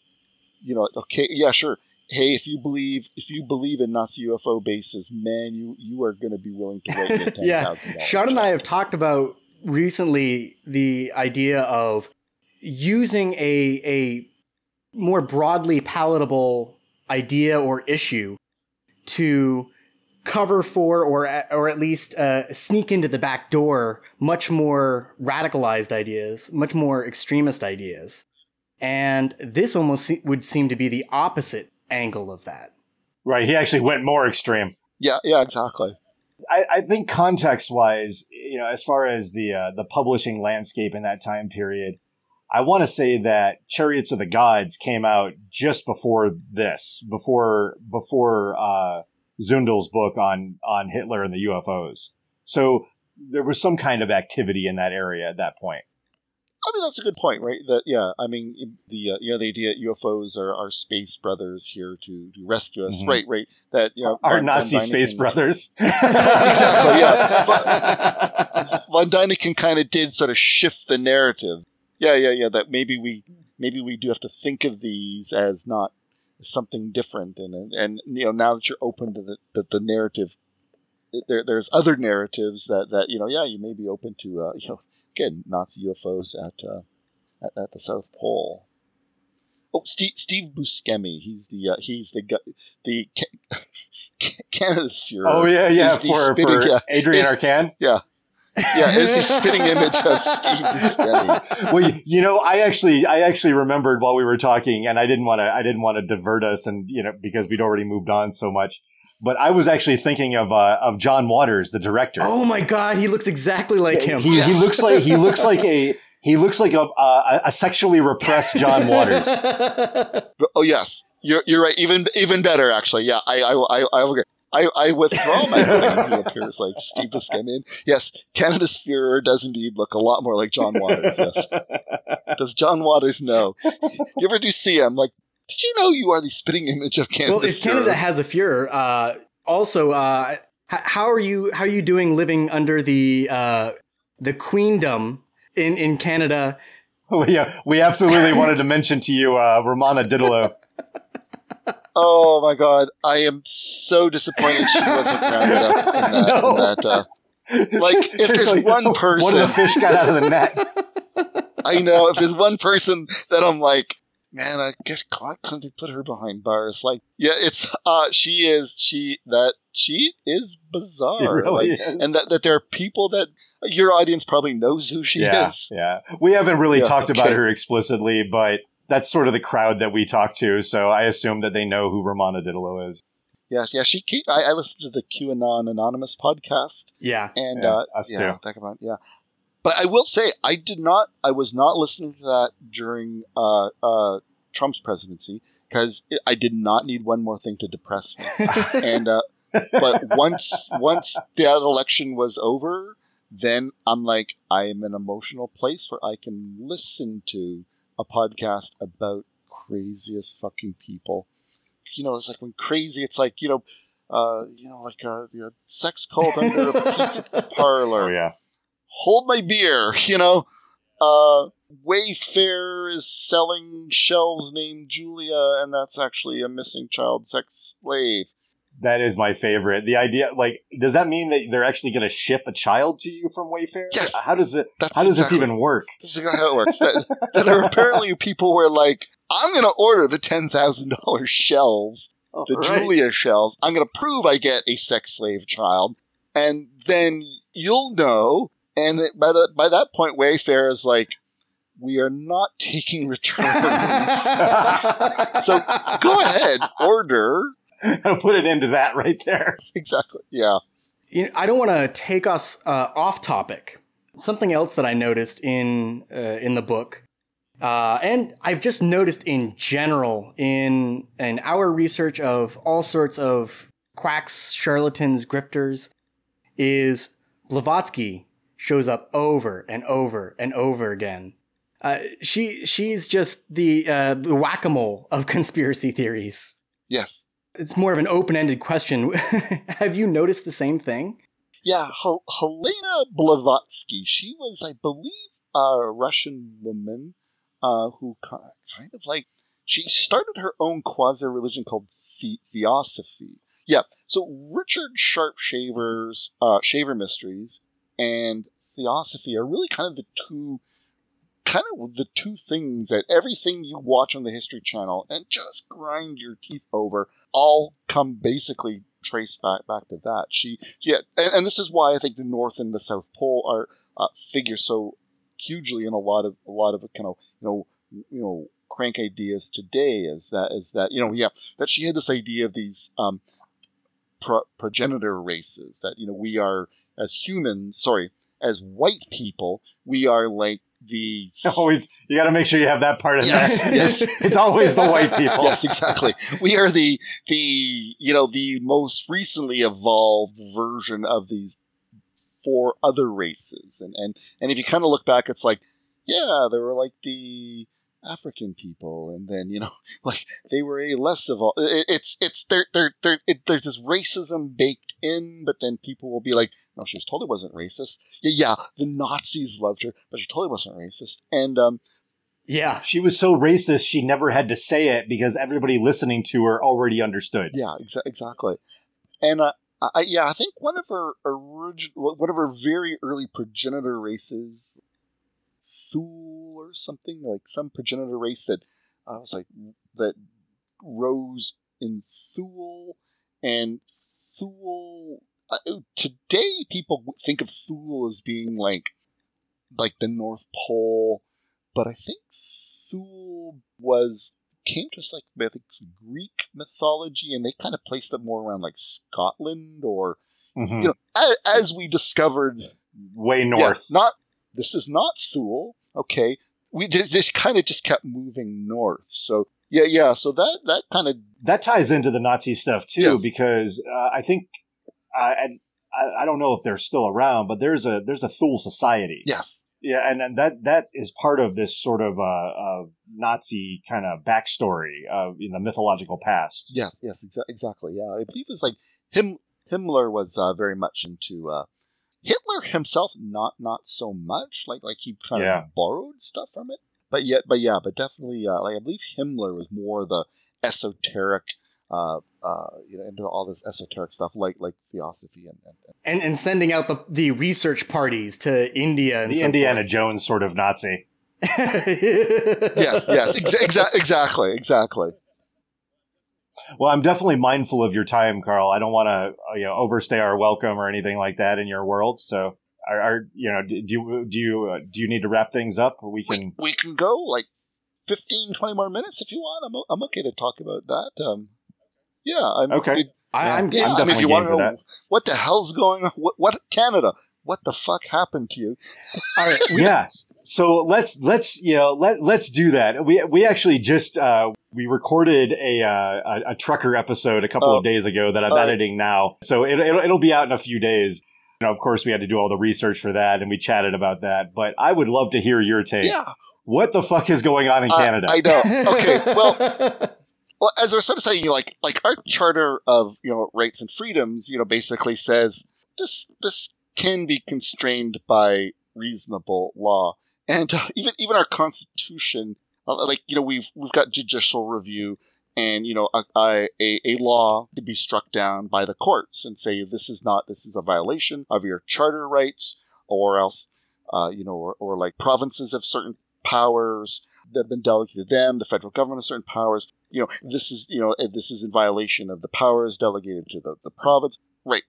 Speaker 2: you know, okay, yeah, sure hey, if you believe if you believe in Nazi UFO bases, man, you you are going to be willing to ten
Speaker 3: yeah. Sean and I have talked about recently the idea of using a a more broadly palatable idea or issue to cover for or or at least uh, sneak into the back door much more radicalized ideas, much more extremist ideas. And this almost would seem to be the opposite angle of that.
Speaker 1: Right. He actually went more extreme.
Speaker 2: Yeah. Yeah. Exactly.
Speaker 1: I, I think context wise, you know, as far as the uh, the publishing landscape in that time period, I want to say that Chariots of the Gods came out just before this, before before uh, Zundel's book on on Hitler and the UFOs. So there was some kind of activity in that area at that point.
Speaker 2: I mean, that's a good point, right? That yeah, I mean, the uh, you know the idea that UFOs are our space brothers here to, to rescue us, mm-hmm. right? Right. That you know
Speaker 1: our Von, Nazi Von space brothers.
Speaker 2: exactly. Yeah. Von, Von Däniken kind of did sort of shift the narrative. Yeah, yeah, yeah. That maybe we maybe we do have to think of these as not something different, and and you know now that you're open to the the, the narrative there, there's other narratives that, that you know, yeah, you may be open to, uh, you know, again, Nazi UFOs at, uh, at, at the South Pole. Oh, Steve Steve Buscemi. He's the uh, he's the the Canada's Fuhrer.
Speaker 1: Oh yeah, yeah. For, spitting, for yeah. Adrian Arcand.
Speaker 2: Yeah. Yeah, is the spitting image of Steve Buscemi.
Speaker 1: Well, you, you know, I actually, I actually remembered while we were talking, and I didn't want to, I didn't want to divert us, and you know, because we'd already moved on so much but I was actually thinking of uh, of John Waters, the director.
Speaker 3: Oh my god, he looks exactly like him.
Speaker 1: He, yes. he looks like he looks like a he looks like a a, a sexually repressed John Waters.
Speaker 2: oh yes, you're you're right. Even even better, actually. Yeah, I I I, I agree. I, I withdraw my claim. He appears like Steve Buscemi. Yes, Canada's Fuhrer does indeed look a lot more like John Waters. Yes. Does John Waters know? you ever do see him? Like did you know you are the spitting image of Canada?
Speaker 3: Well, if Canada has a Fuhrer, uh, also, uh, how are you? How are you doing living under the uh, the queendom in in Canada?
Speaker 1: We uh, we absolutely wanted to mention to you uh, Romana Didulo.
Speaker 2: oh my god, I am so disappointed she wasn't rounded up in that. No. In that uh, like, if there's like, one person,
Speaker 1: one of the fish got out of the net.
Speaker 2: I know. If there's one person that I'm like, man, I guess why couldn't they put her behind bars? Like, yeah, it's uh, she is she that she is bizarre, really like, is. and that that there are people that your audience probably knows who she
Speaker 1: yeah,
Speaker 2: is.
Speaker 1: Yeah, we haven't really yeah, talked okay. about her explicitly, but that's sort of the crowd that we talk to. So I assume that they know who Romana Didulo is.
Speaker 2: Yeah, yeah. She, I, I listened to the QAnon Anonymous podcast.
Speaker 3: Yeah,
Speaker 2: and
Speaker 1: yeah,
Speaker 2: uh,
Speaker 1: us
Speaker 2: yeah,
Speaker 1: too.
Speaker 2: Talk about yeah. But I will say, I did not. I was not listening to that during uh, uh, Trump's presidency because I did not need one more thing to depress me. and uh, but once once that election was over, then I'm like, I am an emotional place where I can listen to a podcast about craziest fucking people. You know, it's like when crazy, it's like you know, uh, you know, like a, you know, sex cult under a pizza parlor.
Speaker 1: Oh yeah
Speaker 2: hold my beer, you know. Uh, Wayfair is selling shelves named Julia, and that's actually a missing child sex slave.
Speaker 1: That is my favorite. The idea, like, does that mean that they're actually going to ship a child to you from Wayfair?
Speaker 2: Yes.
Speaker 1: How does it?
Speaker 2: That's
Speaker 1: how does
Speaker 2: exactly-
Speaker 1: this even work?
Speaker 2: This is how it works. That, that are apparently people were like, I'm going to order the $10,000 shelves, the
Speaker 1: Right.
Speaker 2: Julia shelves. I'm going to prove I get a sex slave child. And then you'll know. And it, by, the, by that point, Wayfair is like, we are not taking returns. so go ahead, order.
Speaker 1: I'll put it into that right there.
Speaker 2: Exactly. Yeah.
Speaker 3: You know, I don't want to take us uh, off topic. Something else that I noticed in uh, in the book, uh, and I've just noticed in general in in our research of all sorts of quacks, charlatans, grifters, is Blavatsky shows up over and over and over again. Uh, she she's just the uh, the whack a mole of conspiracy theories.
Speaker 2: Yes.
Speaker 3: It's more of an open ended question. Have you noticed the same thing?
Speaker 2: Yeah, Hel- Helena Blavatsky. She was, I believe, a Russian woman uh, who kind of like she started her own quasi religion called the- Theosophy. Yeah, so Richard Sharpe Shaver's uh, Shaver Mysteries and Theosophy are really kind of the two, kind of the two things that everything you watch on the History Channel and just grind your teeth over all come basically trace back back to that. She yeah, and, and this is why I think the North and the South Pole are uh, figure so hugely in a lot of a lot of kind of you know you know crank ideas today. Is that is that you know yeah that she had this idea of these um pro- progenitor races that you know we are as humans sorry as white people we are like the
Speaker 1: Always, you got to make sure you have that part in
Speaker 2: Yes,
Speaker 1: there.
Speaker 2: yes.
Speaker 1: it's always the white people.
Speaker 2: yes, exactly. We are the the you know the most recently evolved version of these four other races, and and and if you kind of look back, it's like yeah, there were like the African people, and then you know like they were a less evolved. It, it's it's there there there it, there's this racism baked in, but then people will be like. No, she was totally wasn't racist. Yeah, yeah, the Nazis loved her, but she totally wasn't racist. And um,
Speaker 3: Yeah.
Speaker 1: She was so racist, she never had to say it because everybody listening to her already understood.
Speaker 2: Yeah, exa- exactly. And uh, I, yeah, I think one of her original, one of her very early progenitor races, Thule or something like some progenitor race that I was like that rose in Thule and Thule. Uh, today, people think of Thule as being like like the North Pole, but I think Thule was came to us like I think Greek mythology, and they kind of placed it more around like Scotland or
Speaker 1: Mhm.
Speaker 2: you know as, as we discovered
Speaker 1: Way
Speaker 2: yeah,
Speaker 1: north.
Speaker 2: not this is not Thule. Okay, we just, just kind of just kept moving north. So yeah, yeah. So that that kind of
Speaker 1: that ties into the Nazi stuff too,
Speaker 2: Yes.
Speaker 1: because uh, I think, uh, and I, I don't know if they're still around, but there's a there's a Thule Society.
Speaker 2: yes,
Speaker 1: Yeah, and, and that that is part of this sort of uh, uh, Nazi kind of backstory of in the mythological past.
Speaker 2: yes, yes, exa- exactly. Yeah, I believe it was like him. Himmler was uh, very much into uh, Hitler himself. Not not so much. Like like he kind
Speaker 1: Yeah.
Speaker 2: of borrowed stuff from it. But yet, but yeah, but definitely. Uh, like I believe Himmler was more the esoteric. Uh, uh, you know, into all this esoteric stuff like like theosophy and, and, and
Speaker 3: And and sending out the the research parties to India and
Speaker 1: The
Speaker 3: so
Speaker 1: Indiana Jones sort of Nazi.
Speaker 2: yes, yes, ex- exa- exactly, exactly.
Speaker 1: Well, I'm definitely mindful of your time, Karl. I don't want to you know overstay our welcome or anything like that in your world. So, are, are you know do you do you uh, do you need to wrap things up? We
Speaker 2: We,
Speaker 1: can.
Speaker 2: we can go like 15, 20 more minutes if you want. I'm, o- I'm okay to talk about that. Um, yeah, I'm
Speaker 1: Okay.
Speaker 2: it-
Speaker 3: I, I'm
Speaker 2: yeah,
Speaker 1: I'm
Speaker 2: I mean, if
Speaker 1: definitely
Speaker 2: you want to know
Speaker 1: that.
Speaker 2: what the hell's going on, what, what Canada, what the fuck happened to you?
Speaker 3: all right. We,
Speaker 1: yeah. So let's let's you know let let's do that. We we actually just uh, we recorded a, uh, a a trucker episode a couple
Speaker 2: Oh.
Speaker 1: of days ago that I'm editing now. So it, it'll it'll be out in a few days. You know, of course, we had to do all the research for that, and we chatted about that. But I would love to hear your take.
Speaker 2: Yeah,
Speaker 1: What the fuck is going on in
Speaker 2: I-
Speaker 1: Canada?
Speaker 2: I know. Okay, well, well, as was sort of saying, you know, like like our charter of you know rights and freedoms, you know, basically says this this can be constrained by reasonable law, and uh, even even our constitution, uh, like you know, we've we've got judicial review, and you know a, a, a law to be struck down by the courts and say this is not this is a violation of your charter rights or else uh, you know or, or like provinces have certain powers that have been delegated to them the federal government has certain powers you know this is you know this is in violation of the powers delegated to the, the province. Right.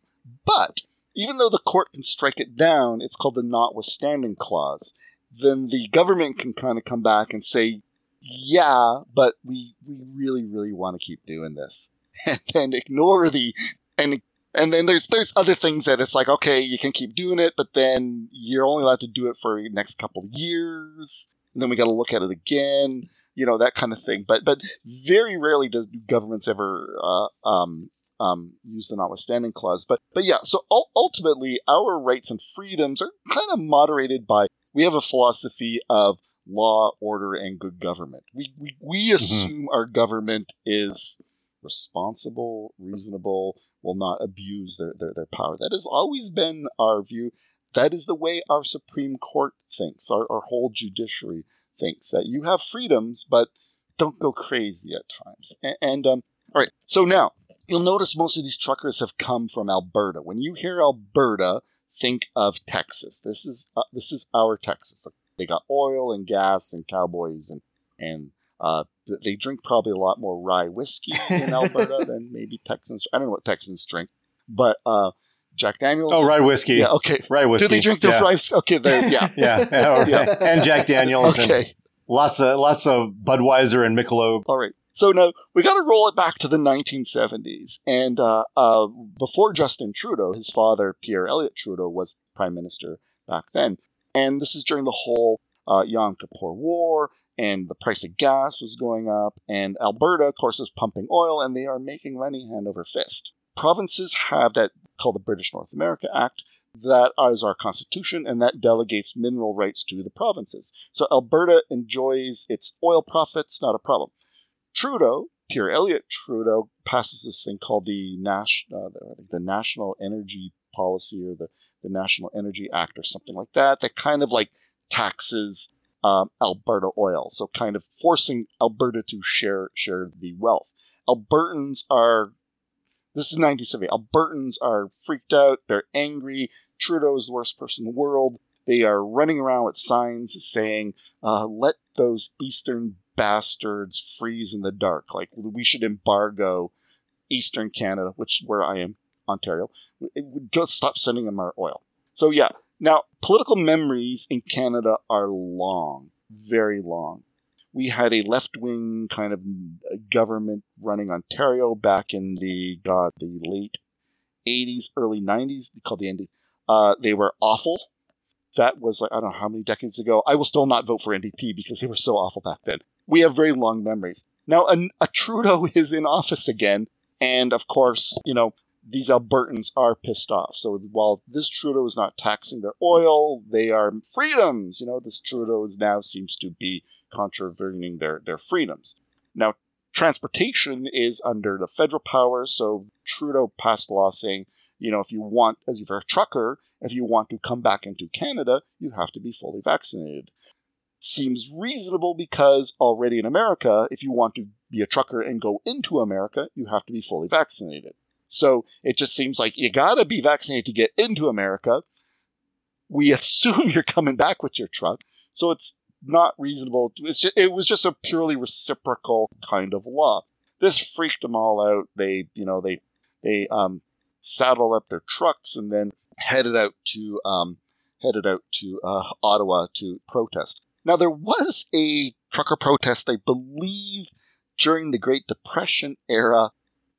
Speaker 2: But even though the court can strike it down it's called the notwithstanding clause then the government can kind of come back and say yeah, but we we really really want to keep doing this and, and ignore the and and then there's there's other things that it's like okay you can keep doing it, but then you're only allowed to do it for the next couple of years. And then we got to look at it again, you know that kind of thing. But but very rarely do governments ever uh, um, um, use the notwithstanding clause. But but yeah, so ultimately our rights and freedoms are kind of moderated by we have a philosophy of law, order, and good government. We we, we mm-hmm. assume mm-hmm. our government is responsible, reasonable, will not abuse their, their, their power. That has always been our view. That is the way our Supreme Court thinks, our, our whole judiciary thinks, that you have freedoms, but don't go crazy at times. And, and um, all right, so now you'll notice most of these truckers have come from Alberta. When you hear Alberta, think of Texas. This is uh, this is our Texas. They got oil and gas and cowboys and and uh, they drink probably a lot more rye whiskey in Alberta than maybe Texans. I don't know what Texans drink, but uh, Jack Daniels.
Speaker 1: Oh, rye whiskey.
Speaker 2: Yeah, okay.
Speaker 1: Rye whiskey.
Speaker 2: Do they drink the
Speaker 1: yeah.
Speaker 2: rye? Okay, yeah,
Speaker 1: yeah, yeah, yeah, and Jack Daniels.
Speaker 2: Okay.
Speaker 1: lots of lots of Budweiser and Michelob.
Speaker 2: All right. So now we got to roll it back to the 1970s, and uh, uh, before Justin Trudeau, his father Pierre Elliott Trudeau was prime minister back then. And this is during the whole uh, Yom Kippur War, and the price of gas was going up, and Alberta, of course, is pumping oil, and they are making money hand over fist. Provinces have that called the British North America Act. That is our constitution, and that delegates mineral rights to the provinces. So Alberta enjoys its oil profits, not a problem. Trudeau, Pierre Elliott Trudeau, passes this thing called the, uh, the, the National Energy Policy or the the National Energy Act or something like that, that kind of like taxes um, Alberta oil, so kind of forcing Alberta to share share the wealth. Albertans are this is 1970. Albertans are freaked out. They're angry. Trudeau is the worst person in the world. They are running around with signs saying, uh, "Let those Eastern bastards freeze in the dark." Like we should embargo Eastern Canada, which where I am, Ontario, just stop sending them our oil. So yeah, now political memories in Canada are long, very long. We had a left-wing kind of government running Ontario back in the God the late '80s, early '90s. They called the ND. Uh, they were awful. That was like I don't know how many decades ago. I will still not vote for NDP because they were so awful back then. We have very long memories. Now a, a Trudeau is in office again, and of course, you know, these Albertans are pissed off. So while this Trudeau is not taxing their oil, they are freedoms. You know, this Trudeau now seems to be contravening their, their freedoms. Now, transportation is under the federal power, so Trudeau passed a law saying, you know, if you want, as if you're a trucker, if you want to come back into Canada, you have to be fully vaccinated. Seems reasonable because already in America, if you want to be a trucker and go into America, you have to be fully vaccinated. So it just seems like you gotta be vaccinated to get into America. We assume you're coming back with your truck, so it's not reasonable. Just, it was just a purely reciprocal kind of law. This freaked them all out. They, you know, they they um, saddled up their trucks and then headed out to um, headed out to uh, Ottawa to protest. Now there was a trucker protest, I believe, during the Great Depression era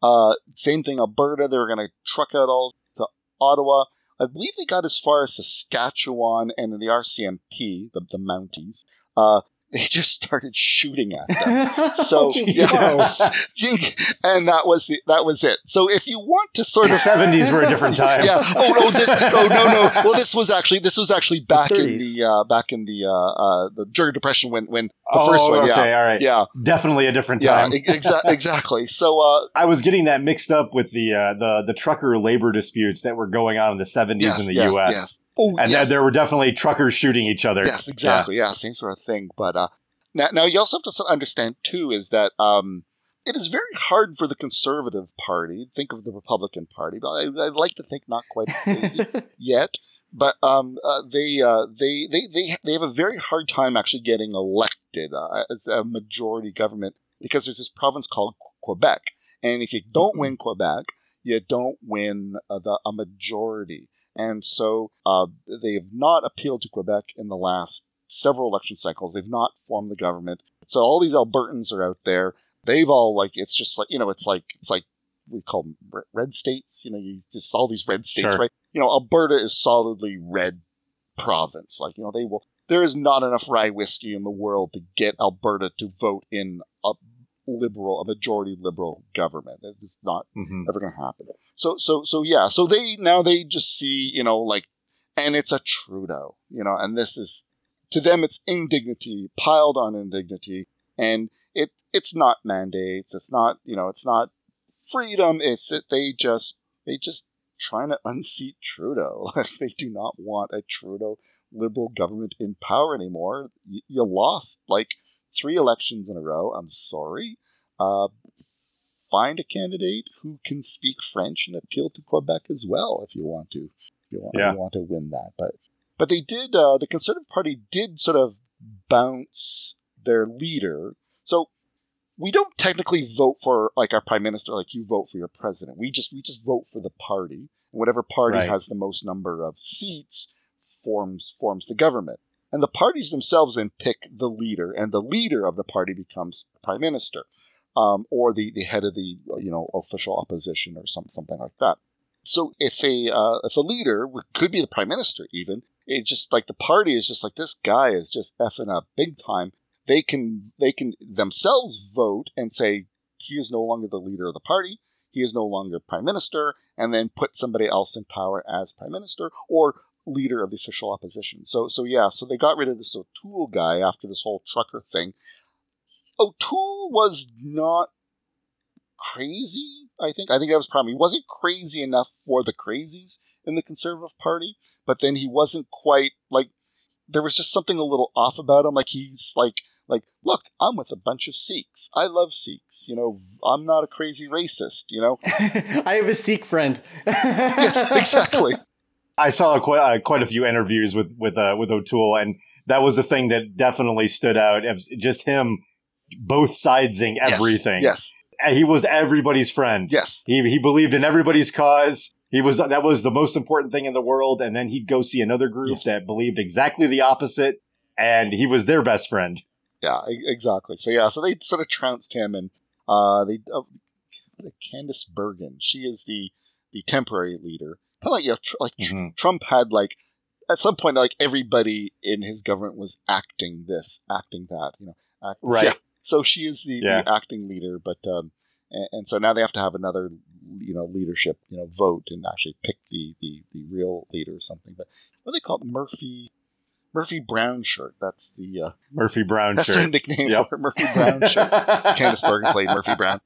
Speaker 2: uh, same thing, Alberta. They were going to truck out all to Ottawa. I believe they got as far as Saskatchewan and the RCMP, the, the Mounties. Uh, they just started shooting at them. So yeah, and that was the, that was it. So if you want to sort of
Speaker 1: the
Speaker 2: of
Speaker 1: seventies were a different time.
Speaker 2: yeah. Oh no, this oh no no. Well, this was actually this was actually back the in the uh, back in the uh, uh, the during depression when when the
Speaker 1: oh,
Speaker 2: first one.
Speaker 1: Okay,
Speaker 2: yeah,
Speaker 1: all right.
Speaker 2: Yeah,
Speaker 1: definitely a different time.
Speaker 2: Yeah, exa- exactly. So uh,
Speaker 1: I was getting that mixed up with the uh, the the trucker labor disputes that were going on in the seventies
Speaker 2: yes,
Speaker 1: in the
Speaker 2: yes,
Speaker 1: U.S.
Speaker 2: Yes. Oh,
Speaker 1: and
Speaker 2: yes.
Speaker 1: there were definitely truckers shooting each other.
Speaker 2: Yes, exactly. Yeah, yeah same sort of thing. But uh, now, now you also have to understand too is that um, it is very hard for the Conservative Party. Think of the Republican Party, but I, would like to think not quite yet. But um, uh, they, uh, they they they they have a very hard time actually getting elected uh, a majority government because there's this province called Quebec, and if you don't win Quebec, you don't win uh, the, a majority. And so uh, they have not appealed to Quebec in the last several election cycles. They've not formed the government. So all these Albertans are out there. They've all like it's just like you know it's like it's like we call them red states. You know, you just all these red states,
Speaker 1: Sure.
Speaker 2: right? You know, Alberta is solidly red province. Like you know, they will. There is not enough rye whiskey in the world to get Alberta to vote in liberal, a majority liberal government. It's not
Speaker 1: Mhm.
Speaker 2: ever going to happen. So, so, so yeah. So they now they just see, you know, like, and it's a Trudeau, you know, and this is to them it's indignity piled on indignity, and it it's not mandates, it's not you know, it's not freedom. It's it, they just they just trying to unseat Trudeau. Like they do not want a Trudeau liberal government in power anymore. You, you lost like three elections in a row. I'm sorry. Uh, find a candidate who can speak French and appeal to Quebec as well if you want to. If you want,
Speaker 1: Yeah.
Speaker 2: you want to win that, but but they did. Uh, the Conservative Party did sort of bounce their leader. So we don't technically vote for like our prime minister like you vote for your president. We just we just vote for the party. Whatever party
Speaker 1: Right.
Speaker 2: has the most number of seats forms forms the government. And the parties themselves then pick the leader, and the leader of the party becomes prime minister, um, or the, the head of the you know official opposition or some, something like that. So if a uh, if a leader could be the prime minister, even it just like the party is just like this guy is just effing up big time. They can they can themselves vote and say he is no longer the leader of the party. He is no longer prime minister, and then put somebody else in power as prime minister or leader of the official opposition. So so yeah, so they got rid of this O'Toole guy after this whole trucker thing. O'Toole was not crazy, I think. I think that was probably he wasn't crazy enough for the crazies in the Conservative Party, but then he wasn't quite like there was just something a little off about him. Like he's like like, look, I'm with a bunch of Sikhs. I love Sikhs. You know, I'm not a crazy racist, you know?
Speaker 3: I have a Sikh friend.
Speaker 2: yes, exactly.
Speaker 1: I saw quite uh, quite a few interviews with with uh, with O'Toole, and that was the thing that definitely stood out. Just him, both sidesing everything.
Speaker 2: Yes.
Speaker 1: And he was everybody's friend.
Speaker 2: Yes.
Speaker 1: He he believed in everybody's cause. He was that was the most important thing in the world. And then he'd go see another group
Speaker 2: Yes.
Speaker 1: that believed exactly the opposite, and he was their best friend.
Speaker 2: Yeah, exactly. So yeah, so they sort of trounced him, and uh, they uh, Candice Bergen. She is the the temporary leader. Like yeah, tr- like tr-
Speaker 1: Mhm.
Speaker 2: Trump had like at some point like everybody in his government was acting this, acting that. You know, act-
Speaker 1: Right.
Speaker 2: Yeah. So she is the,
Speaker 1: Yeah.
Speaker 2: the acting leader, but um, and, and so now they have to have another you know leadership you know vote and actually pick the the, the real leader or something. But what do they call it? Murphy. Murphy Brown shirt. That's the uh,
Speaker 1: Murphy Brown
Speaker 2: that's
Speaker 1: shirt.
Speaker 2: nickname
Speaker 1: Yep.
Speaker 2: for it, Murphy Brown shirt. Candice Bergen played Murphy Brown.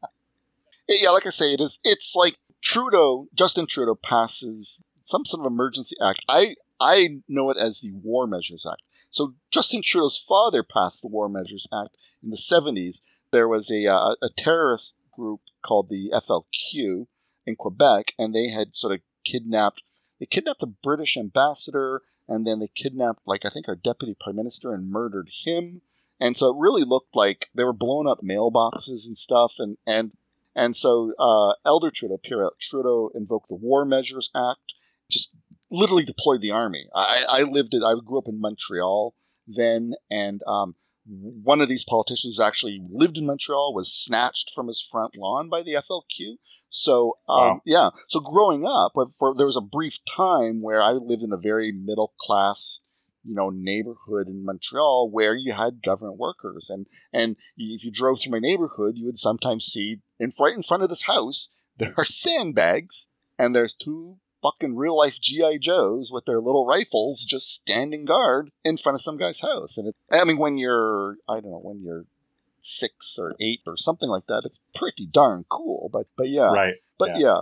Speaker 2: Yeah, like I say, it is. It's like Trudeau, Justin Trudeau passes some sort of emergency act. I I know it as the War Measures Act. So Justin Trudeau's father passed the War Measures Act in the seventies. There was a uh, a terrorist group called the FLQ in Quebec, and they had sort of kidnapped. They kidnapped the British ambassador, and then they kidnapped, like I think, our deputy prime minister and murdered him. And so it really looked like they were blowing up mailboxes and stuff. And and and so uh, Elder Trudeau, Pierre Trudeau, invoked the War Measures Act, just literally deployed the army. I, I lived it. I grew up in Montreal then, and um, one of these politicians actually lived in Montreal was snatched from his front lawn by the FLQ. So um,
Speaker 1: Wow.
Speaker 2: yeah, so growing up, but for there was a brief time where I lived in a very middle class, you know, neighborhood in Montreal where you had government workers, and and if you drove through my neighborhood, you would sometimes see in right in front of this house there are sandbags, and there's two fucking real life GI Joes with their little rifles just standing guard in front of some guy's house. And it, I mean, when you're I don't know when you're six or eight or something like that, it's pretty darn cool. But but yeah,
Speaker 1: Right.
Speaker 2: but
Speaker 1: yeah.
Speaker 2: yeah.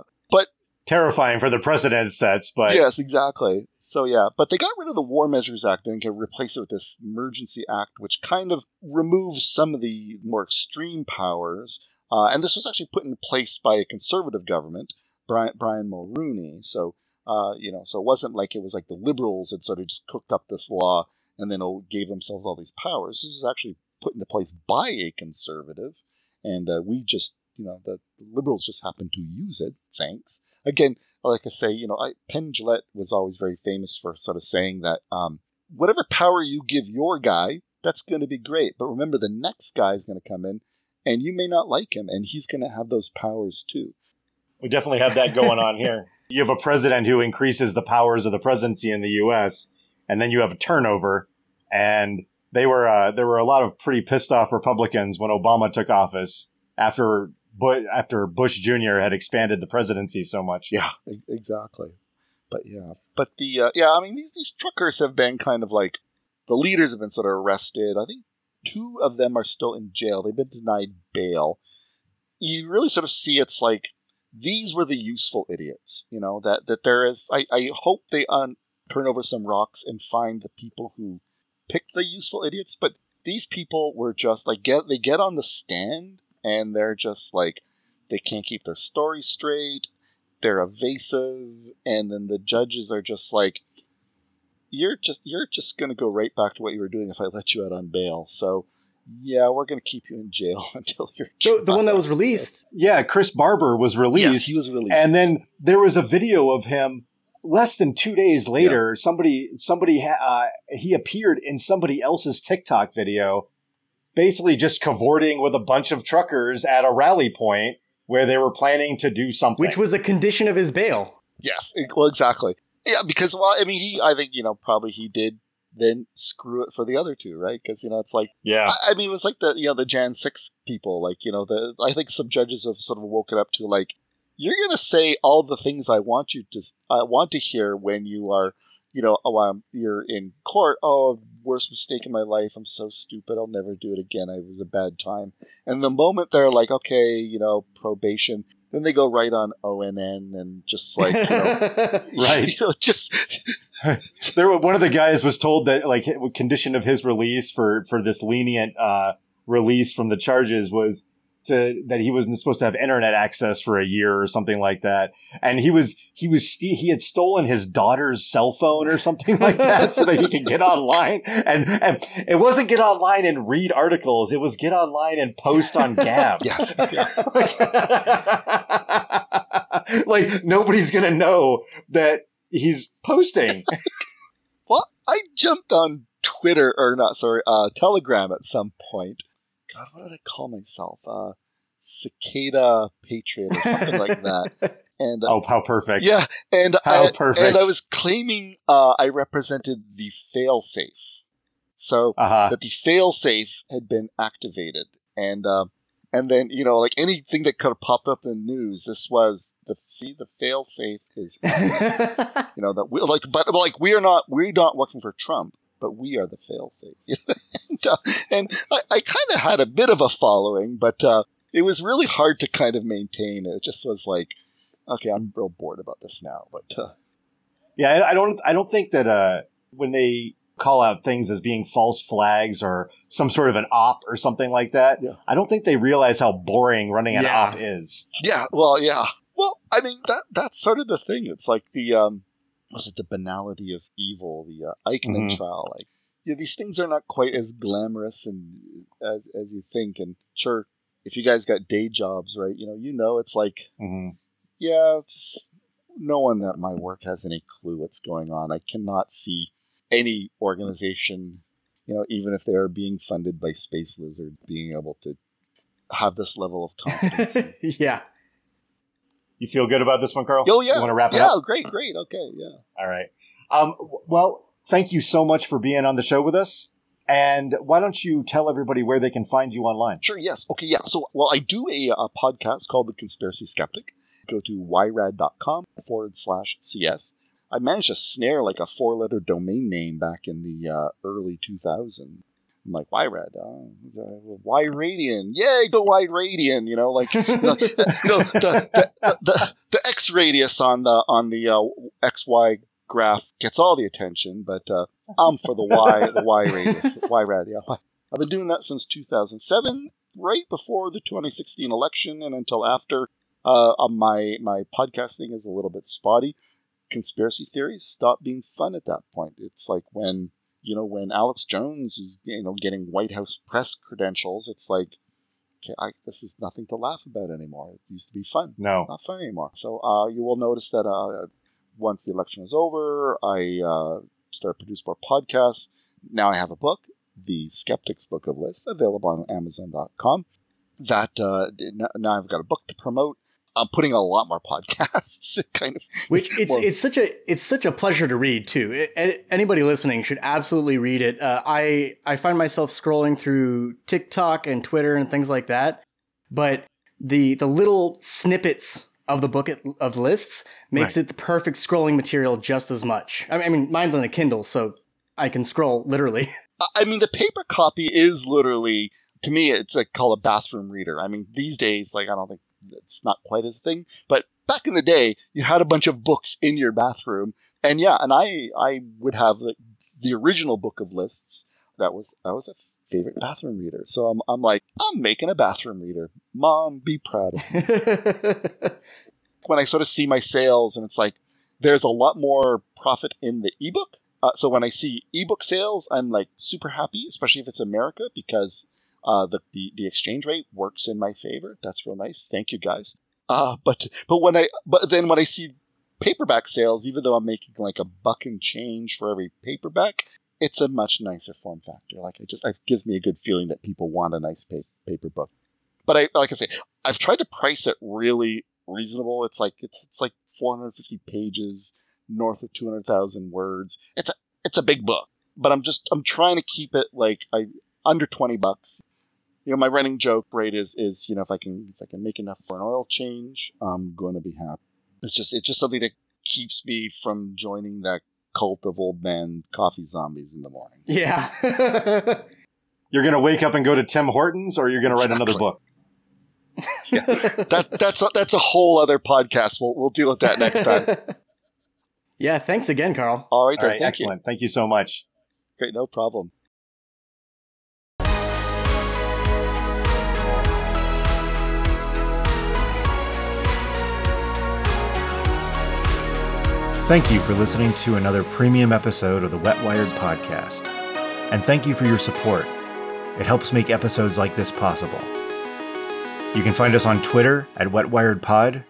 Speaker 1: Terrifying for the precedent sets, but
Speaker 2: yes, exactly. So yeah, but they got rid of the War Measures Act and can replace it with this Emergency Act, which kind of removes some of the more extreme powers Uh, and this was actually put in place by a conservative government, Brian, Brian Mulroney. So, uh, you know, so it wasn't like it was like the liberals had sort of just cooked up this law and then gave themselves all these powers. This was actually put into place by a conservative, and uh, we just, you know, the, the liberals just happened to use it. Thanks. Again, like I say, you know, I, Penn Jillette was always very famous for sort of saying that um, whatever power you give your guy, that's going to be great. But remember, the next guy is going to come in, and you may not like him, and he's going to have those powers too.
Speaker 1: We definitely have that going on here. You have a president who increases the powers of the presidency in the U.S., and then you have a turnover, and they were uh, there were a lot of pretty pissed off Republicans when Obama took office after but after Bush Jr. had expanded the presidency so much.
Speaker 2: Yeah, exactly. But yeah, but the uh, yeah, I mean these, these truckers have been kind of like the leaders have been sort of arrested. I think two of them are still in jail. They've been denied bail. You really sort of see it's like these were the useful idiots. You know that that there is. I I hope they un- turn over some rocks and find the people who picked the useful idiots. But these people were just like get they get on the stand and they're just like they can't keep their story straight they're evasive and then the judges are just like you're just you're just going to go right back to what you were doing if i let you out on bail so yeah we're going to keep you in jail until you're
Speaker 3: the, the one that was released so,
Speaker 1: yeah chris barber was released
Speaker 2: yes, he was released
Speaker 1: and then there was a video of him less than two days later yeah. somebody somebody uh, he appeared in somebody else's tiktok video basically just cavorting with a bunch of truckers at a rally point where they were planning to do something.
Speaker 3: Which was a condition of his bail.
Speaker 2: Yes, well, exactly. Yeah, because, well, I mean, he, I think, you know, probably he did then screw it for the other two, right? Because, you know, it's like,
Speaker 1: yeah.
Speaker 2: I, I, mean, it was like the, you know, the Jan 6 people, like, you know, the, I think some judges have sort of woken up to, like, you're going to say all the things I want you to, I want to hear when you are, you know, oh, I'm, you're in court. Oh, worst mistake in my life. I'm so stupid. I'll never do it again. It was a bad time. And the moment they're like, okay, you know, probation, then they go right on ONN and just like, you know,
Speaker 1: right,
Speaker 2: you know, just.
Speaker 1: there, one of the guys was told that like condition of his release for for this lenient uh, release from the charges was to that he wasn't supposed to have internet access for a year or something like that. And he was he was he had stolen his daughter's cell phone or something like that so that he could get online. And, and it wasn't get online and read articles; it was get online and post on Gab.
Speaker 2: yes.
Speaker 1: like, like nobody's gonna know that he's posting.
Speaker 2: well, I jumped on Twitter or not, sorry, uh, Telegram at some point God, what did I call myself? Uh, cicada patriot or something like that. And
Speaker 1: uh, oh, how perfect!
Speaker 2: Yeah, and
Speaker 1: how
Speaker 2: I,
Speaker 1: perfect!
Speaker 2: And I was claiming uh, I represented the failsafe, so
Speaker 1: uh-huh.
Speaker 2: that the failsafe had been activated, and uh, and then you know like anything that could have popped up in the news, this was the see the failsafe is you know that we like but like we are not we're not working for Trump but we are the failsafe. and uh, and I, I kind of had a bit of a following, but uh, it was really hard to kind of maintain. It just was like, okay, I'm real bored about this now. But uh,
Speaker 1: yeah, I don't, I don't think that uh, when they call out things as being false flags or some sort of an op or something like that,
Speaker 2: yeah.
Speaker 1: I don't think they realize how boring running an yeah. op is.
Speaker 2: Yeah, well, yeah. Well, I mean that that's sort of the thing. It's like the um, was it the banality of evil, the uh, Eichmann mm-hmm. trial? Like, yeah, these things are not quite as glamorous and as as you think. And sure, if you guys got day jobs, right? You know, you know, it's like,
Speaker 1: mm-hmm.
Speaker 2: yeah, just no one at my work has any clue what's going on. I cannot see any organization, you know, even if they are being funded by Space Lizard, being able to have this level of confidence.
Speaker 3: yeah.
Speaker 1: You feel good about this one, Karl?
Speaker 2: Oh yeah.
Speaker 1: You want to wrap it
Speaker 2: yeah,
Speaker 1: up?
Speaker 2: Yeah, great, great. Okay, yeah.
Speaker 1: All right. Um, well, thank you so much for being on the show with us. And why don't you tell everybody where they can find you online?
Speaker 2: Sure, yes. Okay, yeah. So, well, I do a, a podcast called The Conspiracy Skeptic. Go to yrad.com forward slash CS. I managed to snare like a four letter domain name back in the uh, early 2000s. I'm like, why red? Uh, why radian? Yay, go wide radian! You know, like you know, the, the, the, the X radius on the on the uh, X Y graph gets all the attention, but uh, I'm for the Y the Y radius Y rad. Yeah, I've been doing that since 2007, right before the 2016 election and until after. Uh, uh, my my podcasting is a little bit spotty. Conspiracy theories stop being fun at that point. It's like when you know when Alex Jones is you know getting White House press credentials. It's like okay, I, this is nothing to laugh about anymore. It used to be fun.
Speaker 1: No,
Speaker 2: not fun anymore. So uh, you will notice that uh, once the election is over, I uh, started producing more podcasts. Now I have a book, The Skeptics Book of Lists, available on Amazon.com. That uh, now I've got a book to promote. I'm putting a lot more podcasts. kind of,
Speaker 3: which it's more. it's such a it's such a pleasure to read too. It, anybody listening should absolutely read it. Uh, I I find myself scrolling through TikTok and Twitter and things like that, but the the little snippets of the book of lists makes right. it the perfect scrolling material just as much. I mean, mine's on a Kindle, so I can scroll literally.
Speaker 2: I mean, the paper copy is literally to me, it's like called a bathroom reader. I mean, these days, like I don't think it's not quite as a thing, but back in the day, you had a bunch of books in your bathroom, and yeah, and I I would have the, the original book of lists. That was that was a favorite bathroom reader. So I'm I'm like I'm making a bathroom reader. Mom, be proud of me. when I sort of see my sales, and it's like there's a lot more profit in the ebook. Uh, so when I see ebook sales, I'm like super happy, especially if it's America, because uh, the, the the exchange rate works in my favor. That's real nice. Thank you guys. Uh, but but when I but then when I see paperback sales, even though I'm making like a buck and change for every paperback, it's a much nicer form factor. Like it just it gives me a good feeling that people want a nice pa- paper book. But I like I say, I've tried to price it really reasonable. It's like it's it's like 450 pages, north of 200,000 words. It's a it's a big book, but I'm just I'm trying to keep it like I under 20 bucks you know, my running joke, right, is is you know if I can if I can make enough for an oil change, I'm going to be happy. It's just it's just something that keeps me from joining that cult of old man coffee zombies in the morning.
Speaker 3: Yeah.
Speaker 1: you're going to wake up and go to Tim Hortons, or you're going to write another book.
Speaker 2: yeah, that that's a, that's a whole other podcast. We'll we'll deal with that next time.
Speaker 3: yeah, thanks again, Karl.
Speaker 2: All right,
Speaker 1: All right thank excellent. You. Thank you so much.
Speaker 2: Great, no problem.
Speaker 1: Thank you for listening to another premium episode of the Wet Wired Podcast. And thank you for your support. It helps make episodes like this possible. You can find us on Twitter at WetWiredPod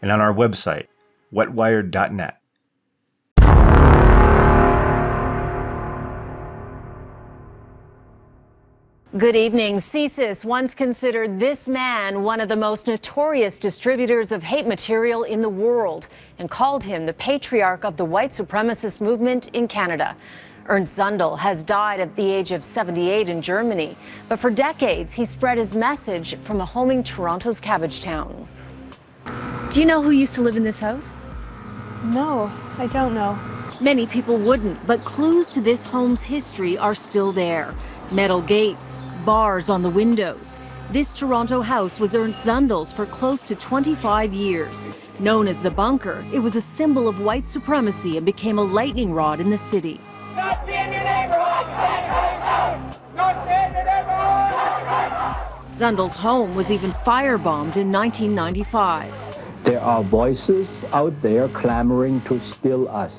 Speaker 1: and on our website, wetwired.net.
Speaker 4: Good evening. CSIS once considered this man one of the most notorious distributors of hate material in the world and called him the patriarch of the white supremacist movement in Canada. Ernst Zundel has died at the age of 78 in Germany, but for decades he spread his message from a home in Toronto's Cabbagetown.
Speaker 5: Do you know who used to live in this house?
Speaker 6: No, I don't know.
Speaker 4: Many people wouldn't, but clues to this home's history are still there. Metal gates, bars on the windows. This Toronto house was Ernst Zundel's for close to 25 years. Known as the bunker, it was a symbol of white supremacy and became a lightning rod in the city. Zundel's home was even firebombed in 1995.
Speaker 7: There are voices out there clamoring to still us,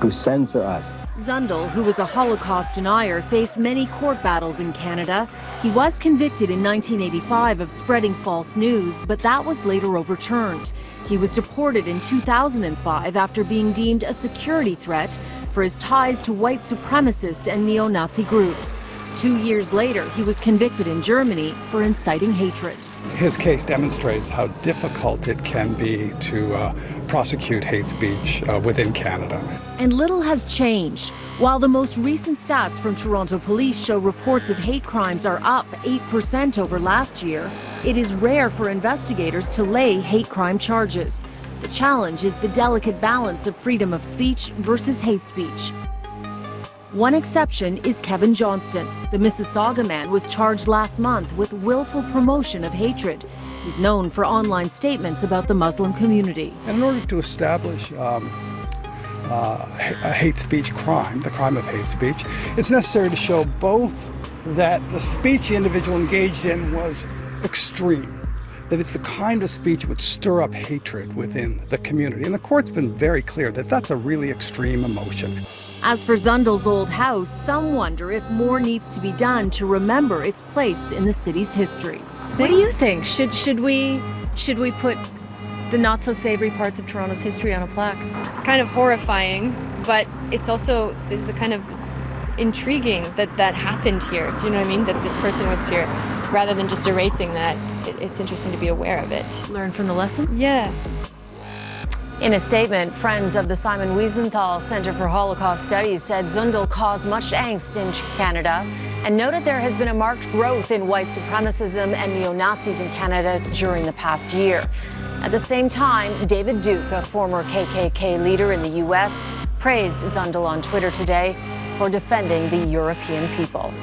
Speaker 7: to censor us,
Speaker 4: Zundel, who was a Holocaust denier, faced many court battles in Canada. He was convicted in 1985 of spreading false news, but that was later overturned. He was deported in 2005 after being deemed a security threat for his ties to white supremacist and neo Nazi groups. Two years later, he was convicted in Germany for inciting hatred.
Speaker 8: His case demonstrates how difficult it can be to uh, prosecute hate speech uh, within Canada.
Speaker 4: And little has changed. While the most recent stats from Toronto police show reports of hate crimes are up 8% over last year, it is rare for investigators to lay hate crime charges. The challenge is the delicate balance of freedom of speech versus hate speech. One exception is Kevin Johnston. The Mississauga man was charged last month with willful promotion of hatred. He's known for online statements about the Muslim community.
Speaker 8: In order to establish um, uh, a hate speech crime, the crime of hate speech, it's necessary to show both that the speech the individual engaged in was extreme, that it's the kind of speech which stir up hatred within the community. And the court's been very clear that that's a really extreme emotion.
Speaker 4: As for Zundel's old house, some wonder if more needs to be done to remember its place in the city's history.
Speaker 5: What do you think? Should should we should we put the not so savory parts of Toronto's history on a plaque?
Speaker 6: It's kind of horrifying, but it's also this is a kind of intriguing that that happened here. Do you know what I mean? That this person was here, rather than just erasing that. It, it's interesting to be aware of it.
Speaker 5: Learn from the lesson?
Speaker 6: Yeah.
Speaker 4: In a statement, friends of the Simon Wiesenthal Center for Holocaust Studies said Zundel caused much angst in Canada and noted there has been a marked growth in white supremacism and neo Nazis in Canada during the past year. At the same time, David Duke, a former KKK leader in the U.S., praised Zundel on Twitter today for defending the European people.